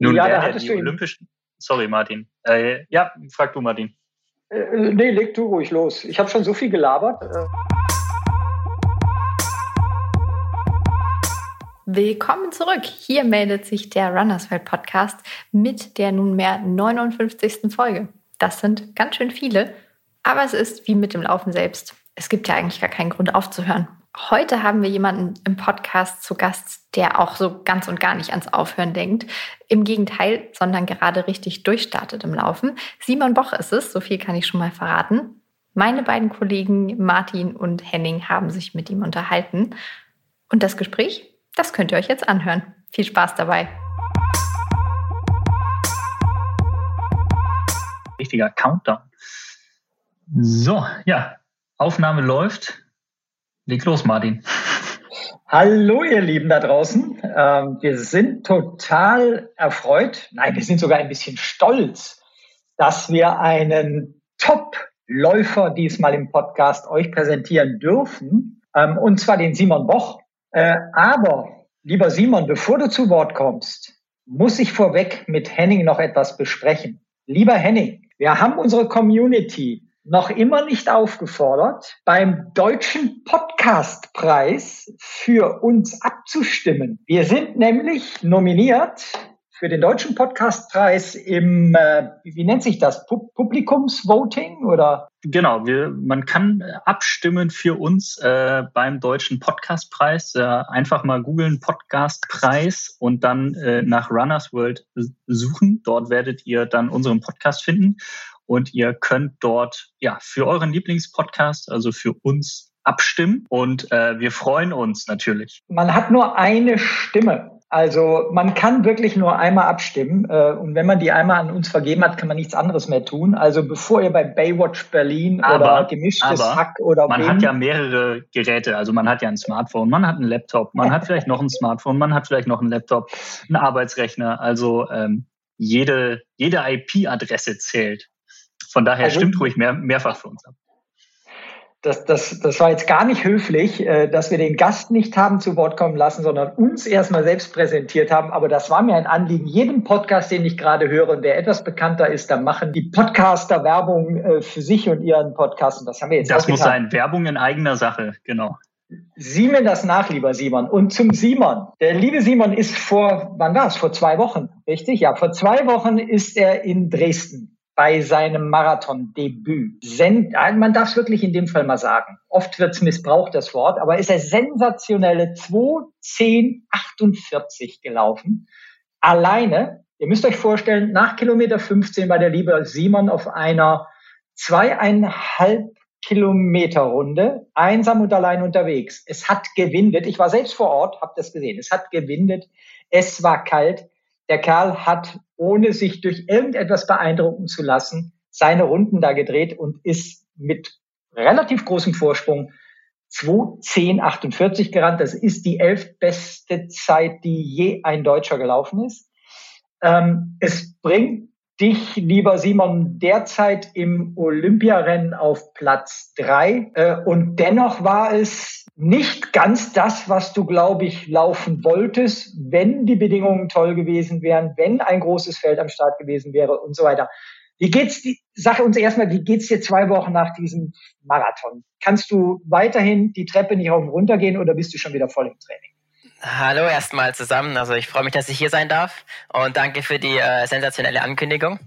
Nun ja, da hattest die du Olympischen. Sorry, Martin. Äh, ja, frag du, Martin. Äh, nee, leg du ruhig los. Ich habe schon so viel gelabert. Äh. Willkommen zurück. Hier meldet sich der Runners World Podcast mit der nunmehr 59. Folge. Das sind ganz schön viele, aber es ist wie mit dem Laufen selbst. Es gibt ja eigentlich gar keinen Grund aufzuhören. Heute haben wir jemanden im Podcast zu Gast, der auch so ganz und gar nicht ans Aufhören denkt. Im Gegenteil, sondern gerade richtig durchstartet im Laufen. Simon Boch ist es, so viel kann ich schon mal verraten. Meine beiden Kollegen Martin und Henning haben sich mit ihm unterhalten. Und das Gespräch, das könnt ihr euch jetzt anhören. Viel Spaß dabei. Richtiger Countdown. So, ja, Aufnahme läuft. Leg los, Martin. Hallo, ihr Lieben da draußen. Ähm, wir sind total erfreut, nein, wir sind sogar ein bisschen stolz, dass wir einen Top-Läufer diesmal im Podcast euch präsentieren dürfen, ähm, und zwar den Simon Boch. Äh, aber, lieber Simon, bevor du zu Wort kommst, muss ich vorweg mit Henning noch etwas besprechen. Lieber Henning, wir haben unsere Community noch immer nicht aufgefordert, beim Deutschen Podcastpreis für uns abzustimmen. Wir sind nämlich nominiert für den Deutschen Podcastpreis im, äh, wie nennt sich das, Publikumsvoting oder? Genau, wir, man kann abstimmen für uns äh, beim Deutschen Podcastpreis. Äh, einfach mal googeln Podcastpreis und dann äh, nach Runners World suchen. Dort werdet ihr dann unseren Podcast finden und ihr könnt dort ja für euren Lieblingspodcast, also für uns abstimmen und äh, wir freuen uns natürlich. Man hat nur eine Stimme. Also man kann wirklich nur einmal abstimmen äh, und wenn man die einmal an uns vergeben hat, kann man nichts anderes mehr tun. Also bevor ihr bei Baywatch Berlin aber, oder gemischtes aber Hack oder man Wien, hat ja mehrere Geräte. Also man hat ja ein Smartphone, man hat einen Laptop, man hat vielleicht noch ein Smartphone, man hat vielleicht noch einen Laptop, einen Arbeitsrechner. Also ähm, jede jede IP-Adresse zählt. Von daher also, stimmt ruhig mehr, mehrfach für uns ab. Das, das, das war jetzt gar nicht höflich, äh, dass wir den Gast nicht haben zu Wort kommen lassen, sondern uns erstmal selbst präsentiert haben. Aber das war mir ein Anliegen. Jeden Podcast, den ich gerade höre und der etwas bekannter ist, da machen die Podcaster Werbung äh, für sich und ihren Podcast. Und das haben wir jetzt Das muss sein. Werbung in eigener Sache, genau. Sieh mir das nach, lieber Simon. Und zum Simon. Der liebe Simon ist vor, wann war es? Vor zwei Wochen, richtig? Ja, vor zwei Wochen ist er in Dresden bei seinem Marathon-Debüt. Man darf es wirklich in dem Fall mal sagen. Oft wird es missbraucht, das Wort, aber ist er sensationelle 2.10.48 gelaufen. Alleine, ihr müsst euch vorstellen, nach Kilometer 15 war der liebe Simon auf einer zweieinhalb Kilometer Runde, einsam und allein unterwegs. Es hat gewindet. Ich war selbst vor Ort, habe das gesehen. Es hat gewindet. Es war kalt. Der Kerl hat, ohne sich durch irgendetwas beeindrucken zu lassen, seine Runden da gedreht und ist mit relativ großem Vorsprung 2.10.48 gerannt. Das ist die elftbeste Zeit, die je ein Deutscher gelaufen ist. Ähm, es bringt dich, lieber Simon, derzeit im Olympiarennen auf Platz drei. Äh, und dennoch war es nicht ganz das, was du, glaube ich, laufen wolltest, wenn die Bedingungen toll gewesen wären, wenn ein großes Feld am Start gewesen wäre und so weiter. Wie geht's, die, sag uns erstmal, wie geht's dir zwei Wochen nach diesem Marathon? Kannst du weiterhin die Treppe nicht rauf und runter gehen oder bist du schon wieder voll im Training? Hallo erstmal zusammen. Also ich freue mich, dass ich hier sein darf und danke für die äh, sensationelle Ankündigung.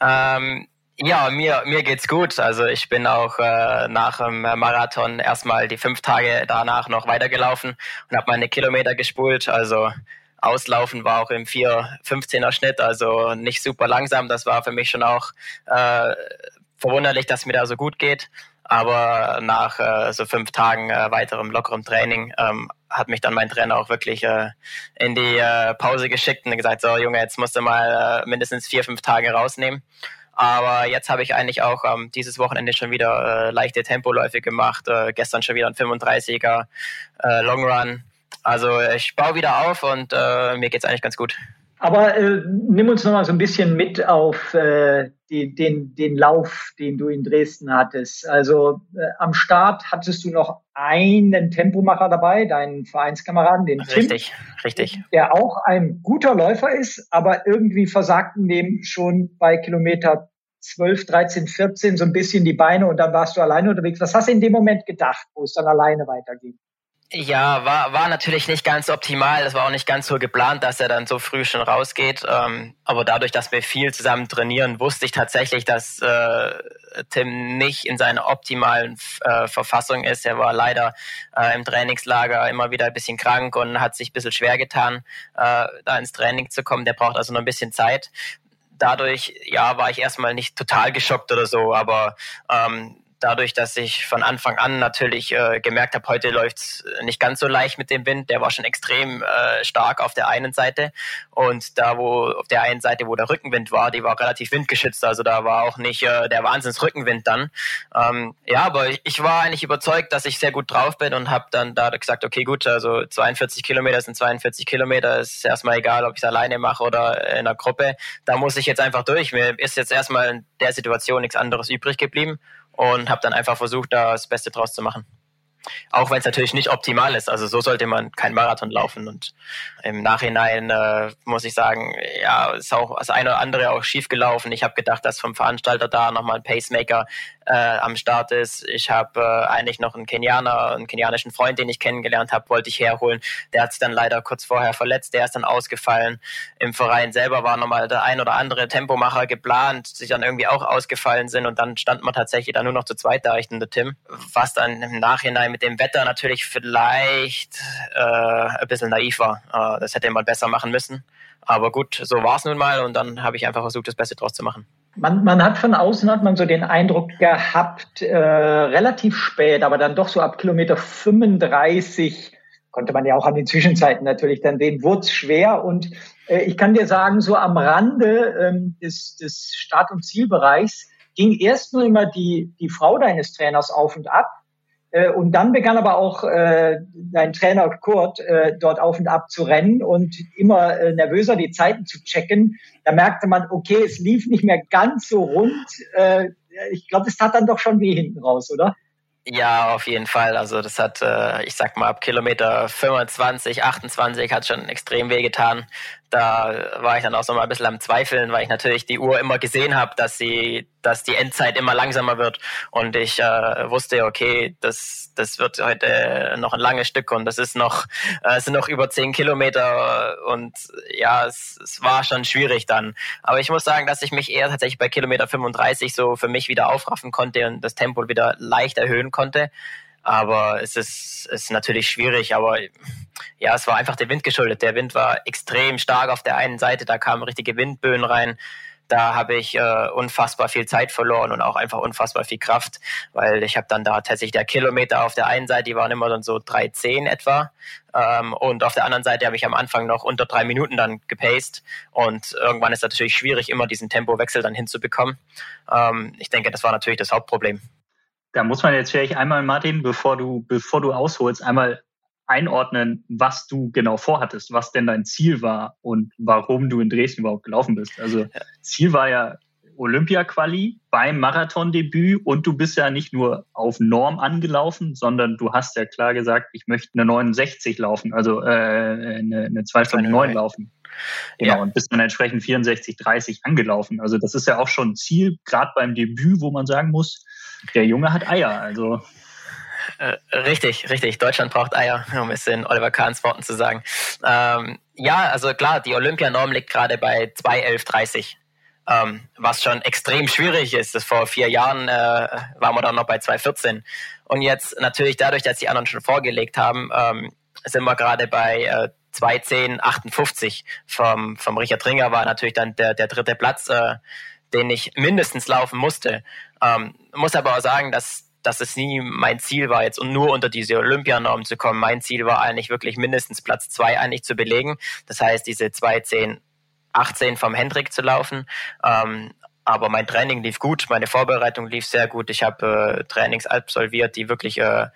Ähm, ja, mir, mir geht's gut. Also ich bin auch äh, nach dem Marathon erstmal die fünf Tage danach noch weitergelaufen und habe meine Kilometer gespult. Also Auslaufen war auch im 4,15er Schnitt, also nicht super langsam. Das war für mich schon auch äh, verwunderlich, dass mir da so gut geht. Aber nach äh, so fünf Tagen äh, weiterem lockerem Training ähm, hat mich dann mein Trainer auch wirklich äh, in die äh, Pause geschickt und gesagt, so Junge, jetzt musst du mal äh, mindestens vier, fünf Tage rausnehmen. Aber jetzt habe ich eigentlich auch ähm, dieses Wochenende schon wieder äh, leichte Tempoläufe gemacht. Äh, gestern schon wieder ein 35er äh, Long Run. Also ich baue wieder auf und äh, mir geht's eigentlich ganz gut. Aber äh, nimm uns noch mal so ein bisschen mit auf äh, die, den, den Lauf, den du in Dresden hattest. Also äh, am Start hattest du noch einen Tempomacher dabei, deinen Vereinskameraden, den Tim. Richtig, richtig. Der auch ein guter Läufer ist, aber irgendwie versagten dem schon bei Kilometer 12, 13, 14 so ein bisschen die Beine und dann warst du alleine unterwegs. Was hast du in dem Moment gedacht, wo es dann alleine weiterging? Ja, war, war natürlich nicht ganz optimal. Es war auch nicht ganz so geplant, dass er dann so früh schon rausgeht. Ähm, aber dadurch, dass wir viel zusammen trainieren, wusste ich tatsächlich, dass äh, Tim nicht in seiner optimalen äh, Verfassung ist. Er war leider äh, im Trainingslager immer wieder ein bisschen krank und hat sich ein bisschen schwer getan, äh, da ins Training zu kommen. Der braucht also noch ein bisschen Zeit. Dadurch, ja, war ich erstmal nicht total geschockt oder so, aber ähm, dadurch, dass ich von Anfang an natürlich äh, gemerkt habe, heute läuft's nicht ganz so leicht mit dem Wind. Der war schon extrem äh, stark auf der einen Seite. Und da, wo auf der einen Seite, wo der Rückenwind war, die war relativ windgeschützt. Also da war auch nicht äh, der Wahnsinnsrückenwind dann. Ähm, ja, aber ich, ich war eigentlich überzeugt, dass ich sehr gut drauf bin und habe dann da gesagt, okay, gut, also 42 Kilometer sind 42 Kilometer. Ist erstmal egal, ob ich es alleine mache oder in einer Gruppe. Da muss ich jetzt einfach durch. Mir ist jetzt erstmal in der Situation nichts anderes übrig geblieben und habe dann einfach versucht, da das Beste draus zu machen. Auch wenn es natürlich nicht optimal ist. Also so sollte man kein Marathon laufen. Und im Nachhinein äh, muss ich sagen, ja, ist auch das eine oder andere auch schief gelaufen. Ich habe gedacht, dass vom Veranstalter da nochmal ein Pacemaker äh, am Start ist. Ich habe äh, eigentlich noch einen Kenianer, einen kenianischen Freund, den ich kennengelernt habe, wollte ich herholen. Der hat sich dann leider kurz vorher verletzt. Der ist dann ausgefallen. Im Verein selber war nochmal der ein oder andere Tempomacher geplant, die dann irgendwie auch ausgefallen sind. Und dann stand man tatsächlich dann nur noch zu zweit da, ich und der Tim. Was dann im Nachhinein mit dem Wetter natürlich vielleicht äh, ein bisschen naiv war. Äh, das hätte man besser machen müssen. Aber gut, so war es nun mal und dann habe ich einfach versucht, das Beste draus zu machen. Man, man hat von außen hat man so den Eindruck gehabt, äh, relativ spät, aber dann doch so ab Kilometer 35 konnte man ja auch an den Zwischenzeiten natürlich dann wurde es schwer. Und äh, ich kann dir sagen, so am Rande ähm, des, des Start- und Zielbereichs ging erst nur immer die, die Frau deines Trainers auf und ab. Äh, und dann begann aber auch äh, dein Trainer Kurt äh, dort auf und ab zu rennen und immer äh, nervöser die Zeiten zu checken. Da merkte man, okay, es lief nicht mehr ganz so rund. Äh, ich glaube, es tat dann doch schon weh hinten raus, oder? Ja, auf jeden Fall. Also das hat, äh, ich sag mal, ab Kilometer 25, 28 hat schon extrem weh getan da war ich dann auch so mal ein bisschen am Zweifeln, weil ich natürlich die Uhr immer gesehen habe, dass sie, dass die Endzeit immer langsamer wird. Und ich äh, wusste, okay, das, das wird heute noch ein langes Stück und das ist noch, äh, es sind noch über zehn Kilometer und ja, es, es war schon schwierig dann. Aber ich muss sagen, dass ich mich eher tatsächlich bei Kilometer 35 so für mich wieder aufraffen konnte und das Tempo wieder leicht erhöhen konnte. Aber es ist, ist natürlich schwierig. Aber ja, es war einfach der Wind geschuldet. Der Wind war extrem stark auf der einen Seite. Da kamen richtige Windböen rein. Da habe ich äh, unfassbar viel Zeit verloren und auch einfach unfassbar viel Kraft, weil ich habe dann da tatsächlich der Kilometer auf der einen Seite, die waren immer dann so 3,10 etwa. Ähm, und auf der anderen Seite habe ich am Anfang noch unter drei Minuten dann gepaced. Und irgendwann ist es natürlich schwierig, immer diesen Tempowechsel dann hinzubekommen. Ähm, ich denke, das war natürlich das Hauptproblem da muss man jetzt vielleicht einmal, Martin, bevor du, bevor du ausholst, einmal einordnen, was du genau vorhattest, was denn dein Ziel war und warum du in Dresden überhaupt gelaufen bist. Also Ziel war ja Olympia-Quali beim Marathondebüt und du bist ja nicht nur auf Norm angelaufen, sondern du hast ja klar gesagt, ich möchte eine 69 laufen, also äh, eine, eine 2 Stunden 9 laufen. Genau, ja. und bist dann entsprechend 64, 30 angelaufen. Also das ist ja auch schon ein Ziel, gerade beim Debüt, wo man sagen muss, der Junge hat Eier. Also äh, richtig, richtig. Deutschland braucht Eier, um es in Oliver Kahns Worten zu sagen. Ähm, ja, also klar, die Olympianorm liegt gerade bei 2,11,30. Ähm, was schon extrem schwierig ist. Vor vier Jahren äh, waren wir dann noch bei 2,14. Und jetzt natürlich dadurch, dass die anderen schon vorgelegt haben, ähm, sind wir gerade bei äh, 2,10,58 vom, vom Richard Ringer war natürlich dann der, der dritte Platz, äh, den ich mindestens laufen musste. Ähm, muss aber auch sagen, dass dass es nie mein Ziel war, jetzt nur unter diese Olympianorm zu kommen. Mein Ziel war eigentlich wirklich mindestens Platz zwei eigentlich zu belegen. Das heißt, diese 2, 10, 18 vom Hendrik zu laufen. Ähm, aber mein Training lief gut, meine Vorbereitung lief sehr gut. Ich habe äh, Trainings absolviert, die wirklich äh,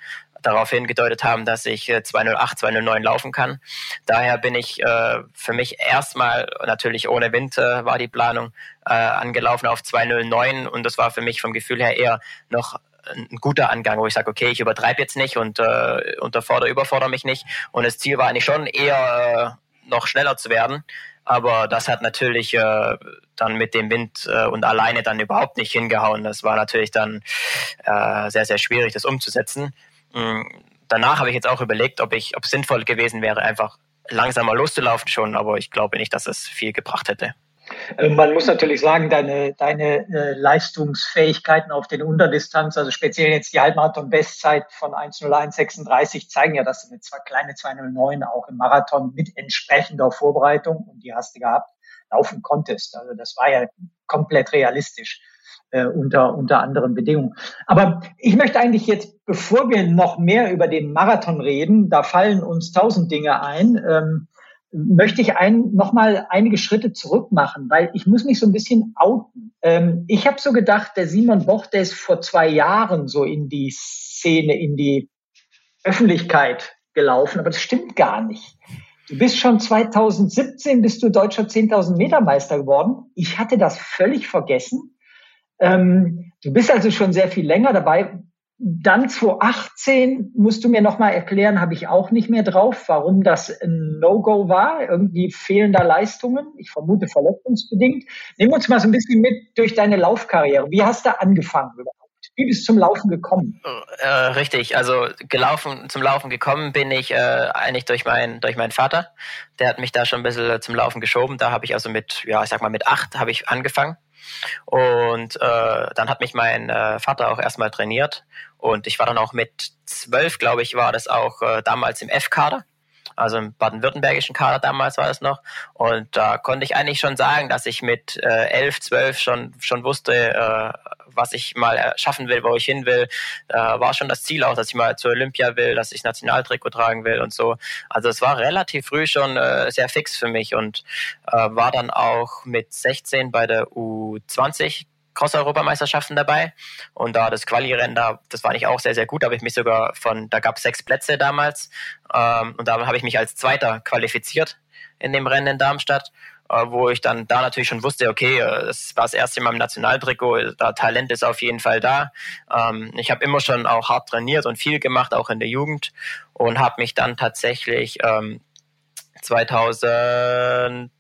darauf hingedeutet haben, dass ich 208, 209 laufen kann. Daher bin ich äh, für mich erstmal, natürlich ohne Wind äh, war die Planung, äh, angelaufen auf 209 und das war für mich vom Gefühl her eher noch ein guter Angang, wo ich sage, okay, ich übertreibe jetzt nicht und äh, unterfordere, überfordere mich nicht. Und das Ziel war eigentlich schon eher äh, noch schneller zu werden. Aber das hat natürlich äh, dann mit dem Wind äh, und alleine dann überhaupt nicht hingehauen. Das war natürlich dann äh, sehr, sehr schwierig, das umzusetzen. Mhm. Danach habe ich jetzt auch überlegt, ob ich, ob es sinnvoll gewesen wäre, einfach langsamer loszulaufen schon, aber ich glaube nicht, dass es viel gebracht hätte. Äh, man muss natürlich sagen, deine, deine äh, Leistungsfähigkeiten auf den Unterdistanz, also speziell jetzt die Halbmarathon-Bestzeit von 1.01.36 zeigen ja, dass du eine zwei, kleine 209 auch im Marathon mit entsprechender Vorbereitung, und die hast du gehabt, laufen konntest. Also das war ja komplett realistisch äh, unter, unter anderen Bedingungen. Aber ich möchte eigentlich jetzt, bevor wir noch mehr über den Marathon reden, da fallen uns tausend Dinge ein. Ähm, möchte ich ein, noch mal einige Schritte zurück machen, weil ich muss mich so ein bisschen outen. Ähm, ich habe so gedacht, der Simon Boch, der ist vor zwei Jahren so in die Szene, in die Öffentlichkeit gelaufen, aber das stimmt gar nicht. Du bist schon 2017 bist du deutscher 10.000 Meter Meister geworden. Ich hatte das völlig vergessen. Ähm, du bist also schon sehr viel länger dabei. Dann 2018 musst du mir nochmal erklären, habe ich auch nicht mehr drauf, warum das ein No-Go war, irgendwie fehlender Leistungen, ich vermute verletzungsbedingt. Nimm uns mal so ein bisschen mit durch deine Laufkarriere. Wie hast du angefangen überhaupt? Wie bist du zum Laufen gekommen? Äh, richtig, also gelaufen, zum Laufen gekommen bin ich äh, eigentlich durch, mein, durch meinen Vater. Der hat mich da schon ein bisschen zum Laufen geschoben. Da habe ich also mit, ja, ich sag mal, mit acht habe ich angefangen. Und äh, dann hat mich mein äh, Vater auch erstmal trainiert. Und ich war dann auch mit zwölf, glaube ich, war das auch äh, damals im F-Kader also im baden-württembergischen Kader damals war das noch. Und da konnte ich eigentlich schon sagen, dass ich mit äh, 11, 12 schon, schon wusste, äh, was ich mal schaffen will, wo ich hin will. Da war schon das Ziel auch, dass ich mal zur Olympia will, dass ich Nationaltrikot tragen will und so. Also es war relativ früh schon äh, sehr fix für mich und äh, war dann auch mit 16 bei der U20 Cross-Europameisterschaften dabei. Und da das Quali-Rennen, da, das war nicht auch sehr, sehr gut. Da habe ich mich sogar von, da gab es sechs Plätze damals. Ähm, und da habe ich mich als Zweiter qualifiziert in dem Rennen in Darmstadt. Äh, wo ich dann da natürlich schon wusste, okay, äh, das war das erste Mal im Nationaltrikot, da Talent ist auf jeden Fall da. Ähm, ich habe immer schon auch hart trainiert und viel gemacht, auch in der Jugend. Und habe mich dann tatsächlich ähm, 2000,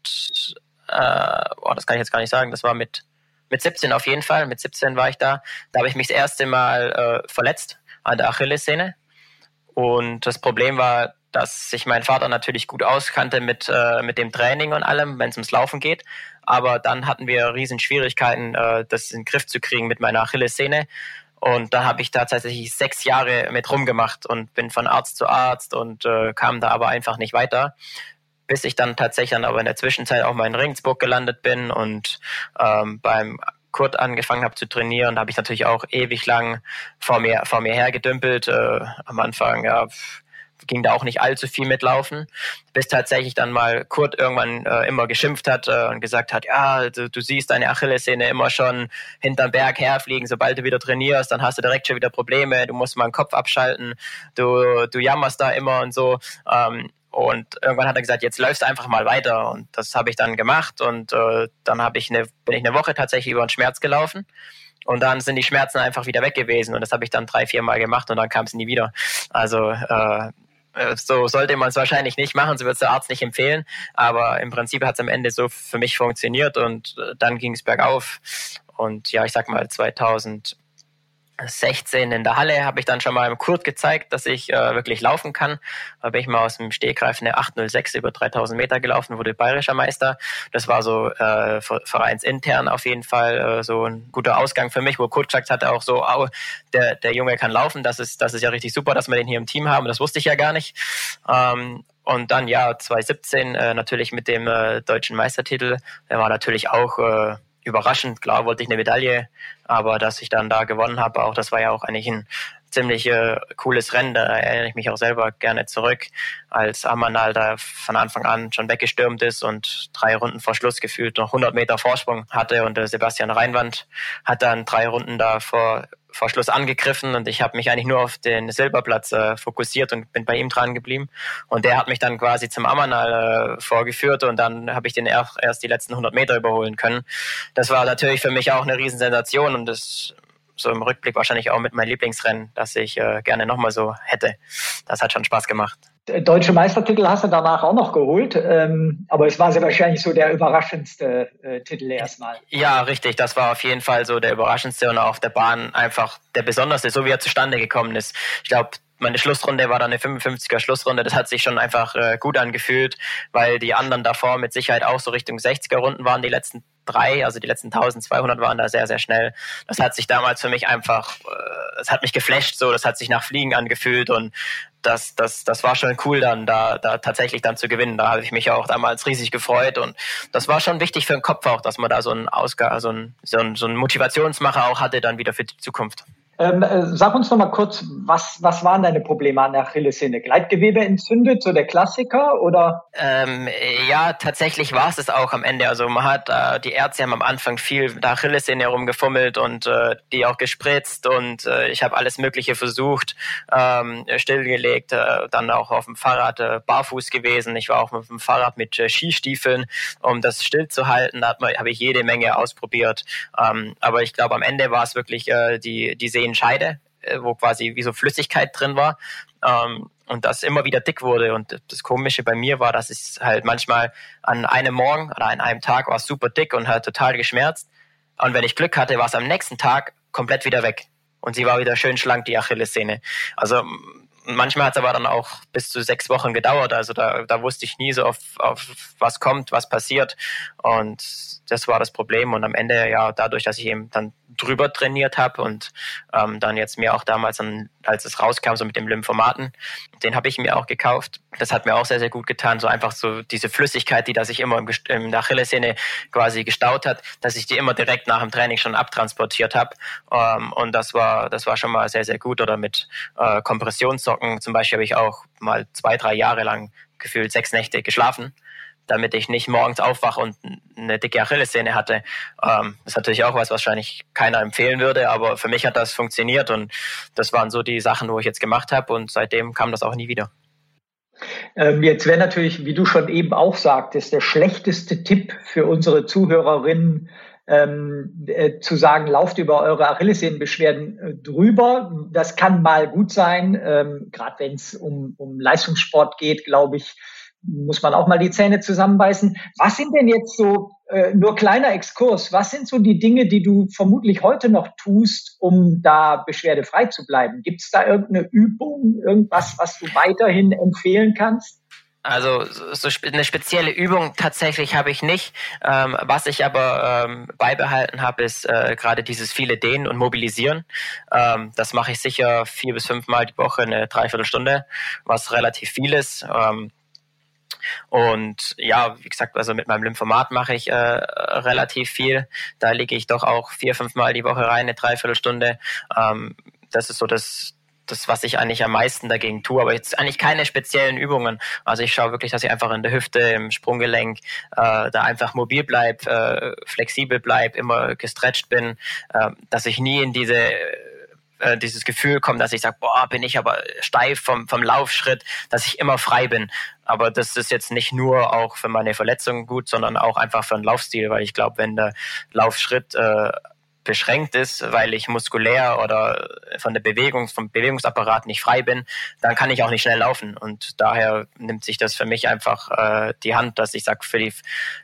äh, oh, das kann ich jetzt gar nicht sagen, das war mit mit 17 auf jeden Fall. Mit 17 war ich da. Da habe ich mich das erste Mal äh, verletzt an der Achillessehne. Und das Problem war, dass sich mein Vater natürlich gut auskannte mit, äh, mit dem Training und allem, wenn es ums Laufen geht. Aber dann hatten wir riesen Schwierigkeiten, äh, das in den Griff zu kriegen mit meiner Achillessehne. Und da habe ich tatsächlich sechs Jahre mit rumgemacht und bin von Arzt zu Arzt und äh, kam da aber einfach nicht weiter bis ich dann tatsächlich dann aber in der Zwischenzeit auch mal in Regensburg gelandet bin und ähm, beim Kurt angefangen habe zu trainieren, habe ich natürlich auch ewig lang vor mir, vor mir hergedümpelt. Äh, am Anfang ja, ging da auch nicht allzu viel mitlaufen, bis tatsächlich dann mal Kurt irgendwann äh, immer geschimpft hat äh, und gesagt hat, ja, du, du siehst deine Achillessehne immer schon hinterm Berg herfliegen, sobald du wieder trainierst, dann hast du direkt schon wieder Probleme, du musst mal den Kopf abschalten, du, du jammerst da immer und so. Ähm, und irgendwann hat er gesagt, jetzt läufst du einfach mal weiter. Und das habe ich dann gemacht. Und äh, dann ich eine, bin ich eine Woche tatsächlich über den Schmerz gelaufen. Und dann sind die Schmerzen einfach wieder weg gewesen. Und das habe ich dann drei, vier Mal gemacht und dann kam es nie wieder. Also äh, so sollte man es wahrscheinlich nicht machen, so wird es der Arzt nicht empfehlen. Aber im Prinzip hat es am Ende so für mich funktioniert und äh, dann ging es bergauf. Und ja, ich sag mal 2000 16 in der Halle habe ich dann schon mal im Kurt gezeigt, dass ich äh, wirklich laufen kann. Da bin ich mal aus dem Stegreif eine 806 über 3000 Meter gelaufen, wurde bayerischer Meister. Das war so äh, vereinsintern auf jeden Fall äh, so ein guter Ausgang für mich, wo Kurt gesagt hatte auch so, oh, der, der Junge kann laufen, das ist, das ist ja richtig super, dass wir den hier im Team haben. Das wusste ich ja gar nicht. Ähm, und dann ja 2017 äh, natürlich mit dem äh, deutschen Meistertitel. Der war natürlich auch äh, überraschend. Klar wollte ich eine Medaille, aber dass ich dann da gewonnen habe, auch das war ja auch eigentlich ein ziemlich äh, cooles Rennen. Da erinnere ich mich auch selber gerne zurück, als Amanal da von Anfang an schon weggestürmt ist und drei Runden vor Schluss gefühlt noch 100 Meter Vorsprung hatte und äh, Sebastian Reinwand hat dann drei Runden da vor vor Schluss angegriffen und ich habe mich eigentlich nur auf den Silberplatz äh, fokussiert und bin bei ihm dran geblieben. Und der hat mich dann quasi zum Amanal äh, vorgeführt und dann habe ich den erst, erst die letzten 100 Meter überholen können. Das war natürlich für mich auch eine Riesensensation und das so im Rückblick wahrscheinlich auch mit meinem Lieblingsrennen, das ich äh, gerne nochmal so hätte. Das hat schon Spaß gemacht. Deutsche Meistertitel hast du danach auch noch geholt, ähm, aber es war sehr wahrscheinlich so der überraschendste äh, Titel erstmal. Ja, richtig. Das war auf jeden Fall so der überraschendste und auf der Bahn einfach der besonderste, so wie er zustande gekommen ist. Ich glaube, meine Schlussrunde war dann eine 55er Schlussrunde. Das hat sich schon einfach äh, gut angefühlt, weil die anderen davor mit Sicherheit auch so Richtung 60er Runden waren, die letzten drei, also die letzten 1200 waren da sehr, sehr schnell. Das hat sich damals für mich einfach, äh, hat mich geflasht, so, das hat sich nach Fliegen angefühlt und das, das, das war schon cool dann, da, da tatsächlich dann zu gewinnen. Da habe ich mich auch damals riesig gefreut und das war schon wichtig für den Kopf auch, dass man da so einen einen, so einen, so einen Motivationsmacher auch hatte dann wieder für die Zukunft. Ähm, äh, sag uns noch mal kurz, was, was waren deine Probleme an der Achillessehne? Gleitgewebe entzündet, so der Klassiker, oder? Ähm, ja, tatsächlich war es es auch am Ende. Also man hat, äh, die Ärzte haben am Anfang viel der Achillessehne herumgefummelt und äh, die auch gespritzt und äh, ich habe alles Mögliche versucht, ähm, stillgelegt, äh, dann auch auf dem Fahrrad barfuß gewesen. Ich war auch mit dem Fahrrad mit Skistiefeln, um das stillzuhalten. Da habe ich jede Menge ausprobiert. Ähm, aber ich glaube, am Ende war es wirklich die, die Sehenscheide, äh, wo quasi wie so Flüssigkeit drin war. Ähm, und das immer wieder dick wurde. Und das Komische bei mir war, dass es halt manchmal an einem Morgen oder an einem Tag war super dick und hat total geschmerzt. Und wenn ich Glück hatte, war es am nächsten Tag komplett wieder weg. Und sie war wieder schön schlank, die Achillessehne. Also manchmal hat es aber dann auch bis zu sechs Wochen gedauert. Also da, da wusste ich nie so auf, auf was kommt, was passiert. Und das war das Problem. Und am Ende, ja, dadurch, dass ich eben dann drüber trainiert habe und ähm, dann jetzt mir auch damals, dann, als es rauskam, so mit dem Lymphomaten, den habe ich mir auch gekauft. Das hat mir auch sehr, sehr gut getan. So einfach so diese Flüssigkeit, die da sich immer im, im Achillessehne quasi gestaut hat, dass ich die immer direkt nach dem Training schon abtransportiert habe. Ähm, und das war, das war schon mal sehr, sehr gut. Oder mit äh, Kompressionssocken zum Beispiel habe ich auch mal zwei, drei Jahre lang gefühlt sechs Nächte geschlafen damit ich nicht morgens aufwache und eine dicke Achillessehne hatte. Ähm, das ist natürlich auch was, was wahrscheinlich keiner empfehlen würde, aber für mich hat das funktioniert und das waren so die Sachen, wo ich jetzt gemacht habe und seitdem kam das auch nie wieder. Ähm, jetzt wäre natürlich, wie du schon eben auch sagtest, der schlechteste Tipp für unsere Zuhörerinnen, ähm, äh, zu sagen, lauft über eure Achillessehnenbeschwerden äh, drüber. Das kann mal gut sein, ähm, gerade wenn es um, um Leistungssport geht, glaube ich, muss man auch mal die Zähne zusammenbeißen. Was sind denn jetzt so, äh, nur kleiner Exkurs, was sind so die Dinge, die du vermutlich heute noch tust, um da beschwerdefrei zu bleiben? Gibt es da irgendeine Übung, irgendwas, was du weiterhin empfehlen kannst? Also so eine spezielle Übung tatsächlich habe ich nicht. Ähm, was ich aber ähm, beibehalten habe, ist äh, gerade dieses viele Dehnen und Mobilisieren. Ähm, das mache ich sicher vier bis fünf Mal die Woche, eine Dreiviertelstunde, was relativ viel ist. Ähm, und ja, wie gesagt, also mit meinem Lymphomat mache ich äh, relativ viel. Da liege ich doch auch vier, fünf Mal die Woche rein, eine Dreiviertelstunde. Ähm, das ist so das, das, was ich eigentlich am meisten dagegen tue, aber jetzt eigentlich keine speziellen Übungen. Also ich schaue wirklich, dass ich einfach in der Hüfte, im Sprunggelenk äh, da einfach mobil bleib, äh, flexibel bleib, immer gestretcht bin, äh, dass ich nie in diese äh, dieses Gefühl kommt, dass ich sage, boah, bin ich aber steif vom, vom Laufschritt, dass ich immer frei bin. Aber das ist jetzt nicht nur auch für meine Verletzung gut, sondern auch einfach für den Laufstil, weil ich glaube, wenn der Laufschritt äh, beschränkt ist, weil ich muskulär oder von der Bewegung, vom Bewegungsapparat nicht frei bin, dann kann ich auch nicht schnell laufen. Und daher nimmt sich das für mich einfach äh, die Hand, dass ich sage, für die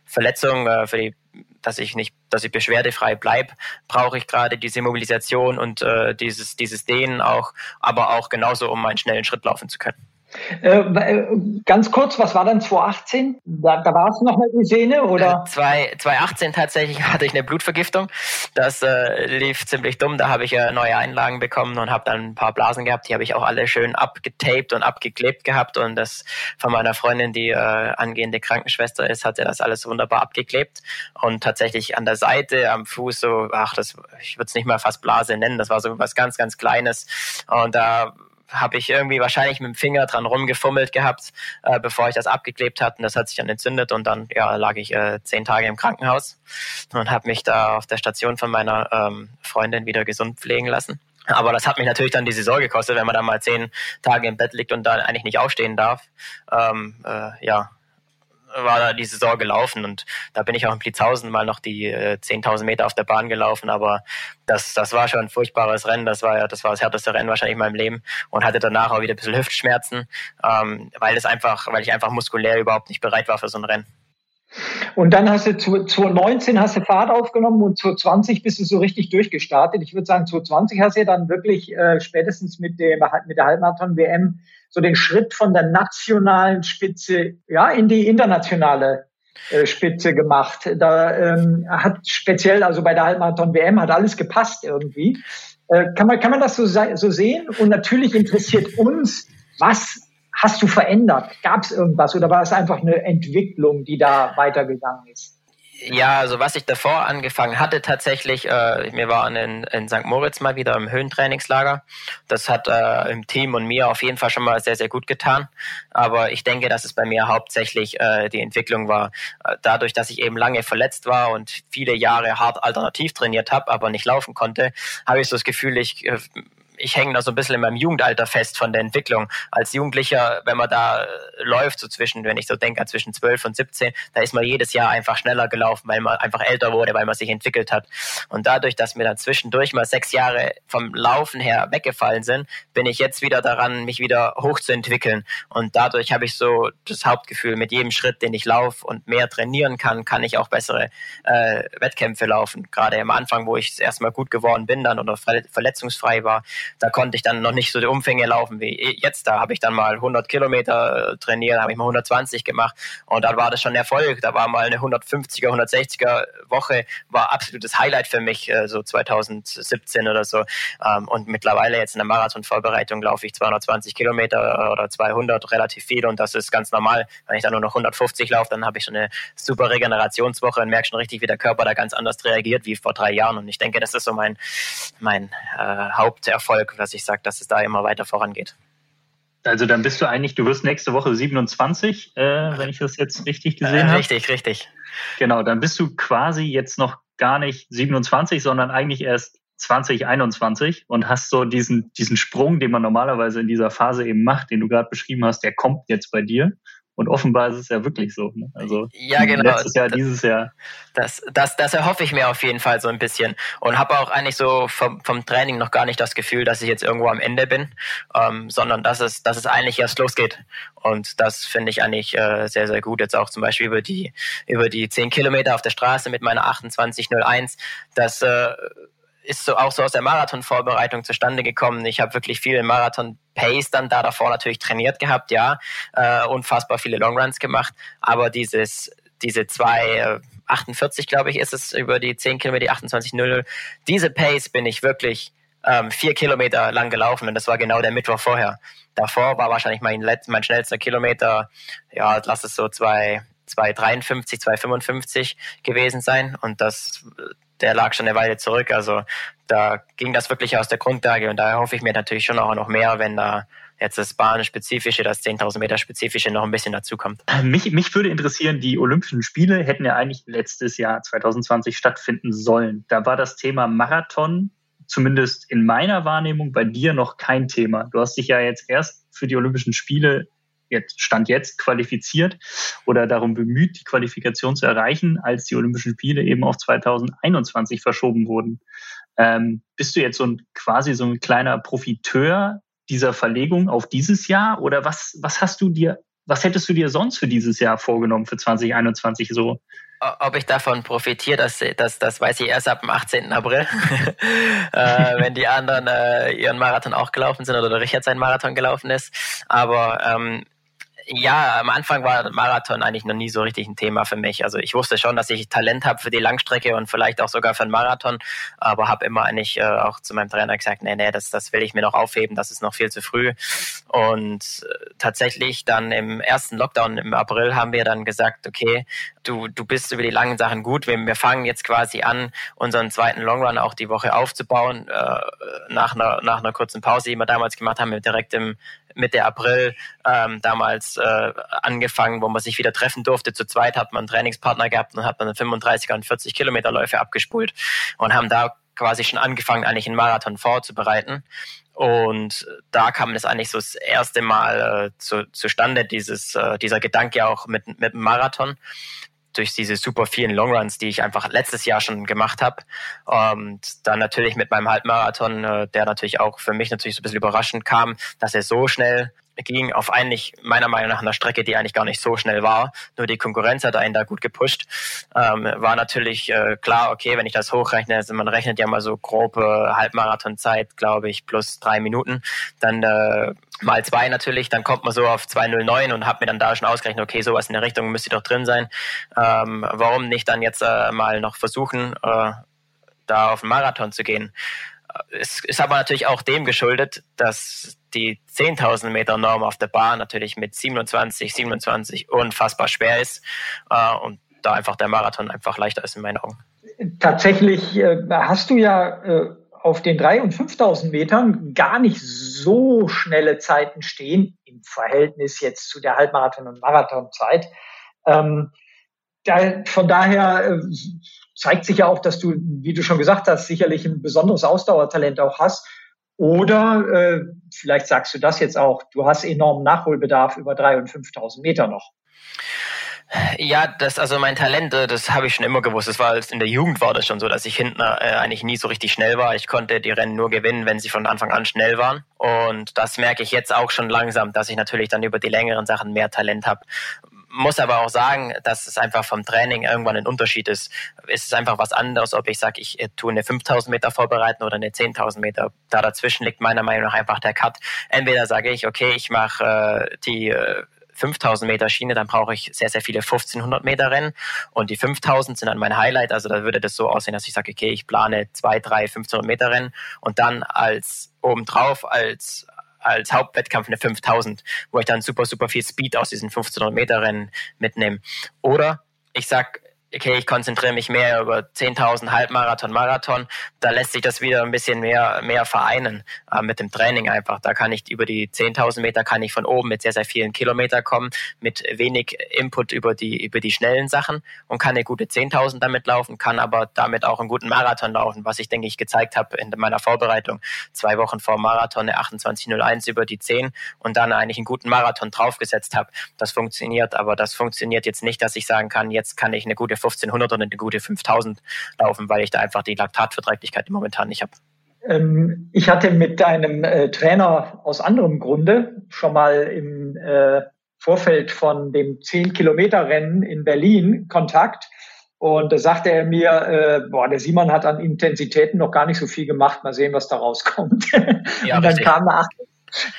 Verletzung, äh, für die dass ich nicht, dass ich beschwerdefrei bleibe, brauche ich gerade diese Mobilisation und äh, dieses, dieses Dehnen auch, aber auch genauso, um einen schnellen Schritt laufen zu können. Äh, äh ganz kurz, was war dann 2018? Da, da war es noch mal die Sehne, oder? Äh, 2018 tatsächlich hatte ich eine Blutvergiftung. Das äh, lief ziemlich dumm. Da habe ich äh, neue Einlagen bekommen und habe dann ein paar Blasen gehabt. Die habe ich auch alle schön abgetaped und abgeklebt gehabt. Und das von meiner Freundin, die äh, angehende Krankenschwester ist, hatte das alles wunderbar abgeklebt. Und tatsächlich an der Seite, am Fuß, so, ach, das, ich würde es nicht mal fast Blase nennen. Das war so was ganz, ganz Kleines. Und da habe ich irgendwie wahrscheinlich mit dem Finger dran rumgefummelt gehabt, äh, bevor ich das abgeklebt hatte. Und das hat sich dann entzündet und dann ja, lag ich äh, zehn Tage im Krankenhaus und habe mich da auf der Station von meiner ähm, Freundin wieder gesund pflegen lassen. Aber das hat mich natürlich dann die Saison gekostet, wenn man dann mal zehn Tage im Bett liegt und dann eigentlich nicht aufstehen darf. Ähm, äh, ja, war da die Saison gelaufen und da bin ich auch in Blitzhausen mal noch die äh, 10.000 Meter auf der Bahn gelaufen, aber das, das war schon ein furchtbares Rennen, das war ja, das war das härteste Rennen wahrscheinlich in meinem Leben und hatte danach auch wieder ein bisschen Hüftschmerzen, ähm, weil es einfach, weil ich einfach muskulär überhaupt nicht bereit war für so ein Rennen. Und dann hast du zu, 2019 hast du Fahrt aufgenommen und 2020 bist du so richtig durchgestartet. Ich würde sagen, 2020 hast du ja dann wirklich äh, spätestens mit, dem, mit der Halbmarathon-WM so den Schritt von der nationalen Spitze ja in die internationale äh, Spitze gemacht. Da ähm, hat speziell, also bei der Halbmarathon WM hat alles gepasst irgendwie. Äh, kann man kann man das so, so sehen? Und natürlich interessiert uns, was hast du verändert? Gab es irgendwas oder war es einfach eine Entwicklung, die da weitergegangen ist? Ja, also was ich davor angefangen hatte, tatsächlich, äh, wir waren in, in St. Moritz mal wieder im Höhentrainingslager. Das hat äh, im Team und mir auf jeden Fall schon mal sehr, sehr gut getan. Aber ich denke, dass es bei mir hauptsächlich äh, die Entwicklung war. Äh, dadurch, dass ich eben lange verletzt war und viele Jahre hart alternativ trainiert habe, aber nicht laufen konnte, habe ich so das Gefühl, ich äh, ich hänge da so ein bisschen in meinem Jugendalter fest von der Entwicklung. Als Jugendlicher, wenn man da äh, läuft, so zwischen, wenn ich so denke, zwischen 12 und 17, da ist man jedes Jahr einfach schneller gelaufen, weil man einfach älter wurde, weil man sich entwickelt hat. Und dadurch, dass mir dann zwischendurch mal sechs Jahre vom Laufen her weggefallen sind, bin ich jetzt wieder daran, mich wieder hochzuentwickeln. Und dadurch habe ich so das Hauptgefühl, mit jedem Schritt, den ich laufe und mehr trainieren kann, kann ich auch bessere äh, Wettkämpfe laufen. Gerade am Anfang, wo ich erstmal gut geworden bin dann oder verletzungsfrei war, da konnte ich dann noch nicht so die Umfänge laufen wie jetzt. Da habe ich dann mal 100 Kilometer äh, trainiert, habe ich mal 120 gemacht und dann war das schon Erfolg. Da war mal eine 150er, 160er Woche, war absolutes Highlight für mich, äh, so 2017 oder so. Ähm, und mittlerweile jetzt in der Marathonvorbereitung laufe ich 220 Kilometer oder 200, relativ viel und das ist ganz normal. Wenn ich dann nur noch 150 laufe, dann habe ich schon eine super Regenerationswoche und merke schon richtig, wie der Körper da ganz anders reagiert wie vor drei Jahren. Und ich denke, das ist so mein, mein äh, Haupterfolg Erfolg, dass ich sage, dass es da immer weiter vorangeht. Also dann bist du eigentlich, du wirst nächste Woche 27, äh, wenn ich das jetzt richtig gesehen äh, habe. Richtig, richtig. Genau, dann bist du quasi jetzt noch gar nicht 27, sondern eigentlich erst 2021 und hast so diesen, diesen Sprung, den man normalerweise in dieser Phase eben macht, den du gerade beschrieben hast, der kommt jetzt bei dir. Und offenbar ist es ja wirklich so. Ne? Also ja, genau. letztes Jahr, dieses Jahr. Das, das, das erhoffe ich mir auf jeden Fall so ein bisschen. Und habe auch eigentlich so vom, vom Training noch gar nicht das Gefühl, dass ich jetzt irgendwo am Ende bin, ähm, sondern dass es, dass es eigentlich erst losgeht. Und das finde ich eigentlich äh, sehr, sehr gut. Jetzt auch zum Beispiel über die, über die 10 Kilometer auf der Straße mit meiner 2801. Das äh, ist so auch so aus der Marathonvorbereitung zustande gekommen. Ich habe wirklich viel Marathon-Pace dann da davor natürlich trainiert gehabt, ja, äh, unfassbar viele Longruns gemacht, aber dieses diese zwei 48, äh, glaube ich, ist es über die 10 Kilometer, die 28,0. Diese Pace bin ich wirklich ähm, vier Kilometer lang gelaufen und das war genau der Mittwoch vorher. Davor war wahrscheinlich mein, mein schnellster Kilometer, ja, lass es so zwei, 2,53, 2,55 gewesen sein und das der lag schon eine Weile zurück. Also da ging das wirklich aus der Grundlage und da hoffe ich mir natürlich schon auch noch mehr, wenn da jetzt das Bahnspezifische, das 10.000 Meter Spezifische noch ein bisschen dazukommt. Mich, mich würde interessieren, die Olympischen Spiele hätten ja eigentlich letztes Jahr 2020 stattfinden sollen. Da war das Thema Marathon zumindest in meiner Wahrnehmung bei dir noch kein Thema. Du hast dich ja jetzt erst für die Olympischen Spiele jetzt Stand jetzt qualifiziert oder darum bemüht, die Qualifikation zu erreichen, als die Olympischen Spiele eben auf 2021 verschoben wurden. Ähm, bist du jetzt so ein quasi so ein kleiner Profiteur dieser Verlegung auf dieses Jahr oder was, was hast du dir, was hättest du dir sonst für dieses Jahr vorgenommen, für 2021 so? Ob ich davon profitiere, das, das, das weiß ich erst ab dem 18. April, äh, wenn die anderen äh, ihren Marathon auch gelaufen sind oder der Richard seinen Marathon gelaufen ist. Aber ähm, ja, am Anfang war Marathon eigentlich noch nie so richtig ein Thema für mich. Also ich wusste schon, dass ich Talent habe für die Langstrecke und vielleicht auch sogar für einen Marathon, aber habe immer eigentlich äh, auch zu meinem Trainer gesagt, nee, nee, das, das will ich mir noch aufheben, das ist noch viel zu früh. Und äh, tatsächlich dann im ersten Lockdown im April haben wir dann gesagt, okay, du, du bist über die langen Sachen gut. Wir, wir fangen jetzt quasi an, unseren zweiten Longrun auch die Woche aufzubauen. Äh, nach, einer, nach einer kurzen Pause, die wir damals gemacht haben, direkt im Mitte April ähm, damals äh, angefangen, wo man sich wieder treffen durfte. Zu zweit hat man einen Trainingspartner gehabt und hat man 35er und 40 Kilometer Läufe abgespult und haben da quasi schon angefangen, eigentlich einen Marathon vorzubereiten. Und da kam das eigentlich so das erste Mal äh, zu, zustande, dieses, äh, dieser Gedanke auch mit, mit dem Marathon durch diese super vielen Longruns, die ich einfach letztes Jahr schon gemacht habe. Und dann natürlich mit meinem Halbmarathon, äh, der natürlich auch für mich natürlich so ein bisschen überraschend kam, dass er so schnell ging auf eigentlich meiner Meinung nach einer Strecke, die eigentlich gar nicht so schnell war. Nur die Konkurrenz hat einen da gut gepusht. Ähm, war natürlich äh, klar, okay, wenn ich das hochrechne, also man rechnet ja mal so grobe Halbmarathonzeit, glaube ich, plus drei Minuten, dann äh, mal zwei natürlich, dann kommt man so auf 209 und habe mir dann da schon ausgerechnet, okay, sowas in der Richtung müsste doch drin sein. Ähm, warum nicht dann jetzt äh, mal noch versuchen, äh, da auf den Marathon zu gehen? Es ist aber natürlich auch dem geschuldet, dass die 10.000 Meter Norm auf der Bahn natürlich mit 27, 27 unfassbar schwer ist äh, und da einfach der Marathon einfach leichter ist in meinen Augen. Tatsächlich äh, hast du ja äh, auf den 3.000 und 5.000 Metern gar nicht so schnelle Zeiten stehen im Verhältnis jetzt zu der Halbmarathon- und Marathonzeit. Ähm, da, von daher äh, zeigt sich ja auch, dass du, wie du schon gesagt hast, sicherlich ein besonderes Ausdauertalent auch hast. Oder äh, vielleicht sagst du das jetzt auch, du hast enormen Nachholbedarf über 3.000 und 5.000 Meter noch. Ja, das also mein Talent, äh, das habe ich schon immer gewusst. Das war in der Jugend war das schon so, dass ich hinten äh, eigentlich nie so richtig schnell war. Ich konnte die Rennen nur gewinnen, wenn sie von Anfang an schnell waren. Und das merke ich jetzt auch schon langsam, dass ich natürlich dann über die längeren Sachen mehr Talent habe muss aber auch sagen, dass es einfach vom Training irgendwann ein Unterschied ist. Es ist einfach was anderes, ob ich sage, ich äh, tue eine 5000 Meter vorbereiten oder eine 10.000 Meter. Da dazwischen liegt meiner Meinung nach einfach der Cut. Entweder sage ich, okay, ich mache äh, die äh, 5000 Meter Schiene, dann brauche ich sehr, sehr viele 1500 Meter Rennen. Und die 5000 sind dann mein Highlight. Also da würde das so aussehen, dass ich sage, okay, ich plane zwei, drei 1500 Meter Rennen und dann als obendrauf als als Hauptwettkampf eine 5000, wo ich dann super, super viel Speed aus diesen 1500 Meter Rennen mitnehme. Oder ich sag, okay, ich konzentriere mich mehr über 10.000 Halbmarathon, Marathon, da lässt sich das wieder ein bisschen mehr, mehr vereinen äh, mit dem Training einfach. Da kann ich über die 10.000 Meter kann ich von oben mit sehr, sehr vielen Kilometer kommen, mit wenig Input über die, über die schnellen Sachen und kann eine gute 10.000 damit laufen, kann aber damit auch einen guten Marathon laufen, was ich denke ich gezeigt habe in meiner Vorbereitung. Zwei Wochen vor Marathon eine 28.01 über die 10 und dann eigentlich einen guten Marathon draufgesetzt habe. Das funktioniert, aber das funktioniert jetzt nicht, dass ich sagen kann, jetzt kann ich eine gute 1500 und eine gute 5000 laufen, weil ich da einfach die Laktatverträglichkeit momentan nicht habe. Ähm, ich hatte mit einem äh, Trainer aus anderem Grunde schon mal im äh, Vorfeld von dem 10-Kilometer-Rennen in Berlin Kontakt. Und da sagte er mir, äh, boah, der Simon hat an Intensitäten noch gar nicht so viel gemacht. Mal sehen, was da rauskommt. Ja, und dann kam eine,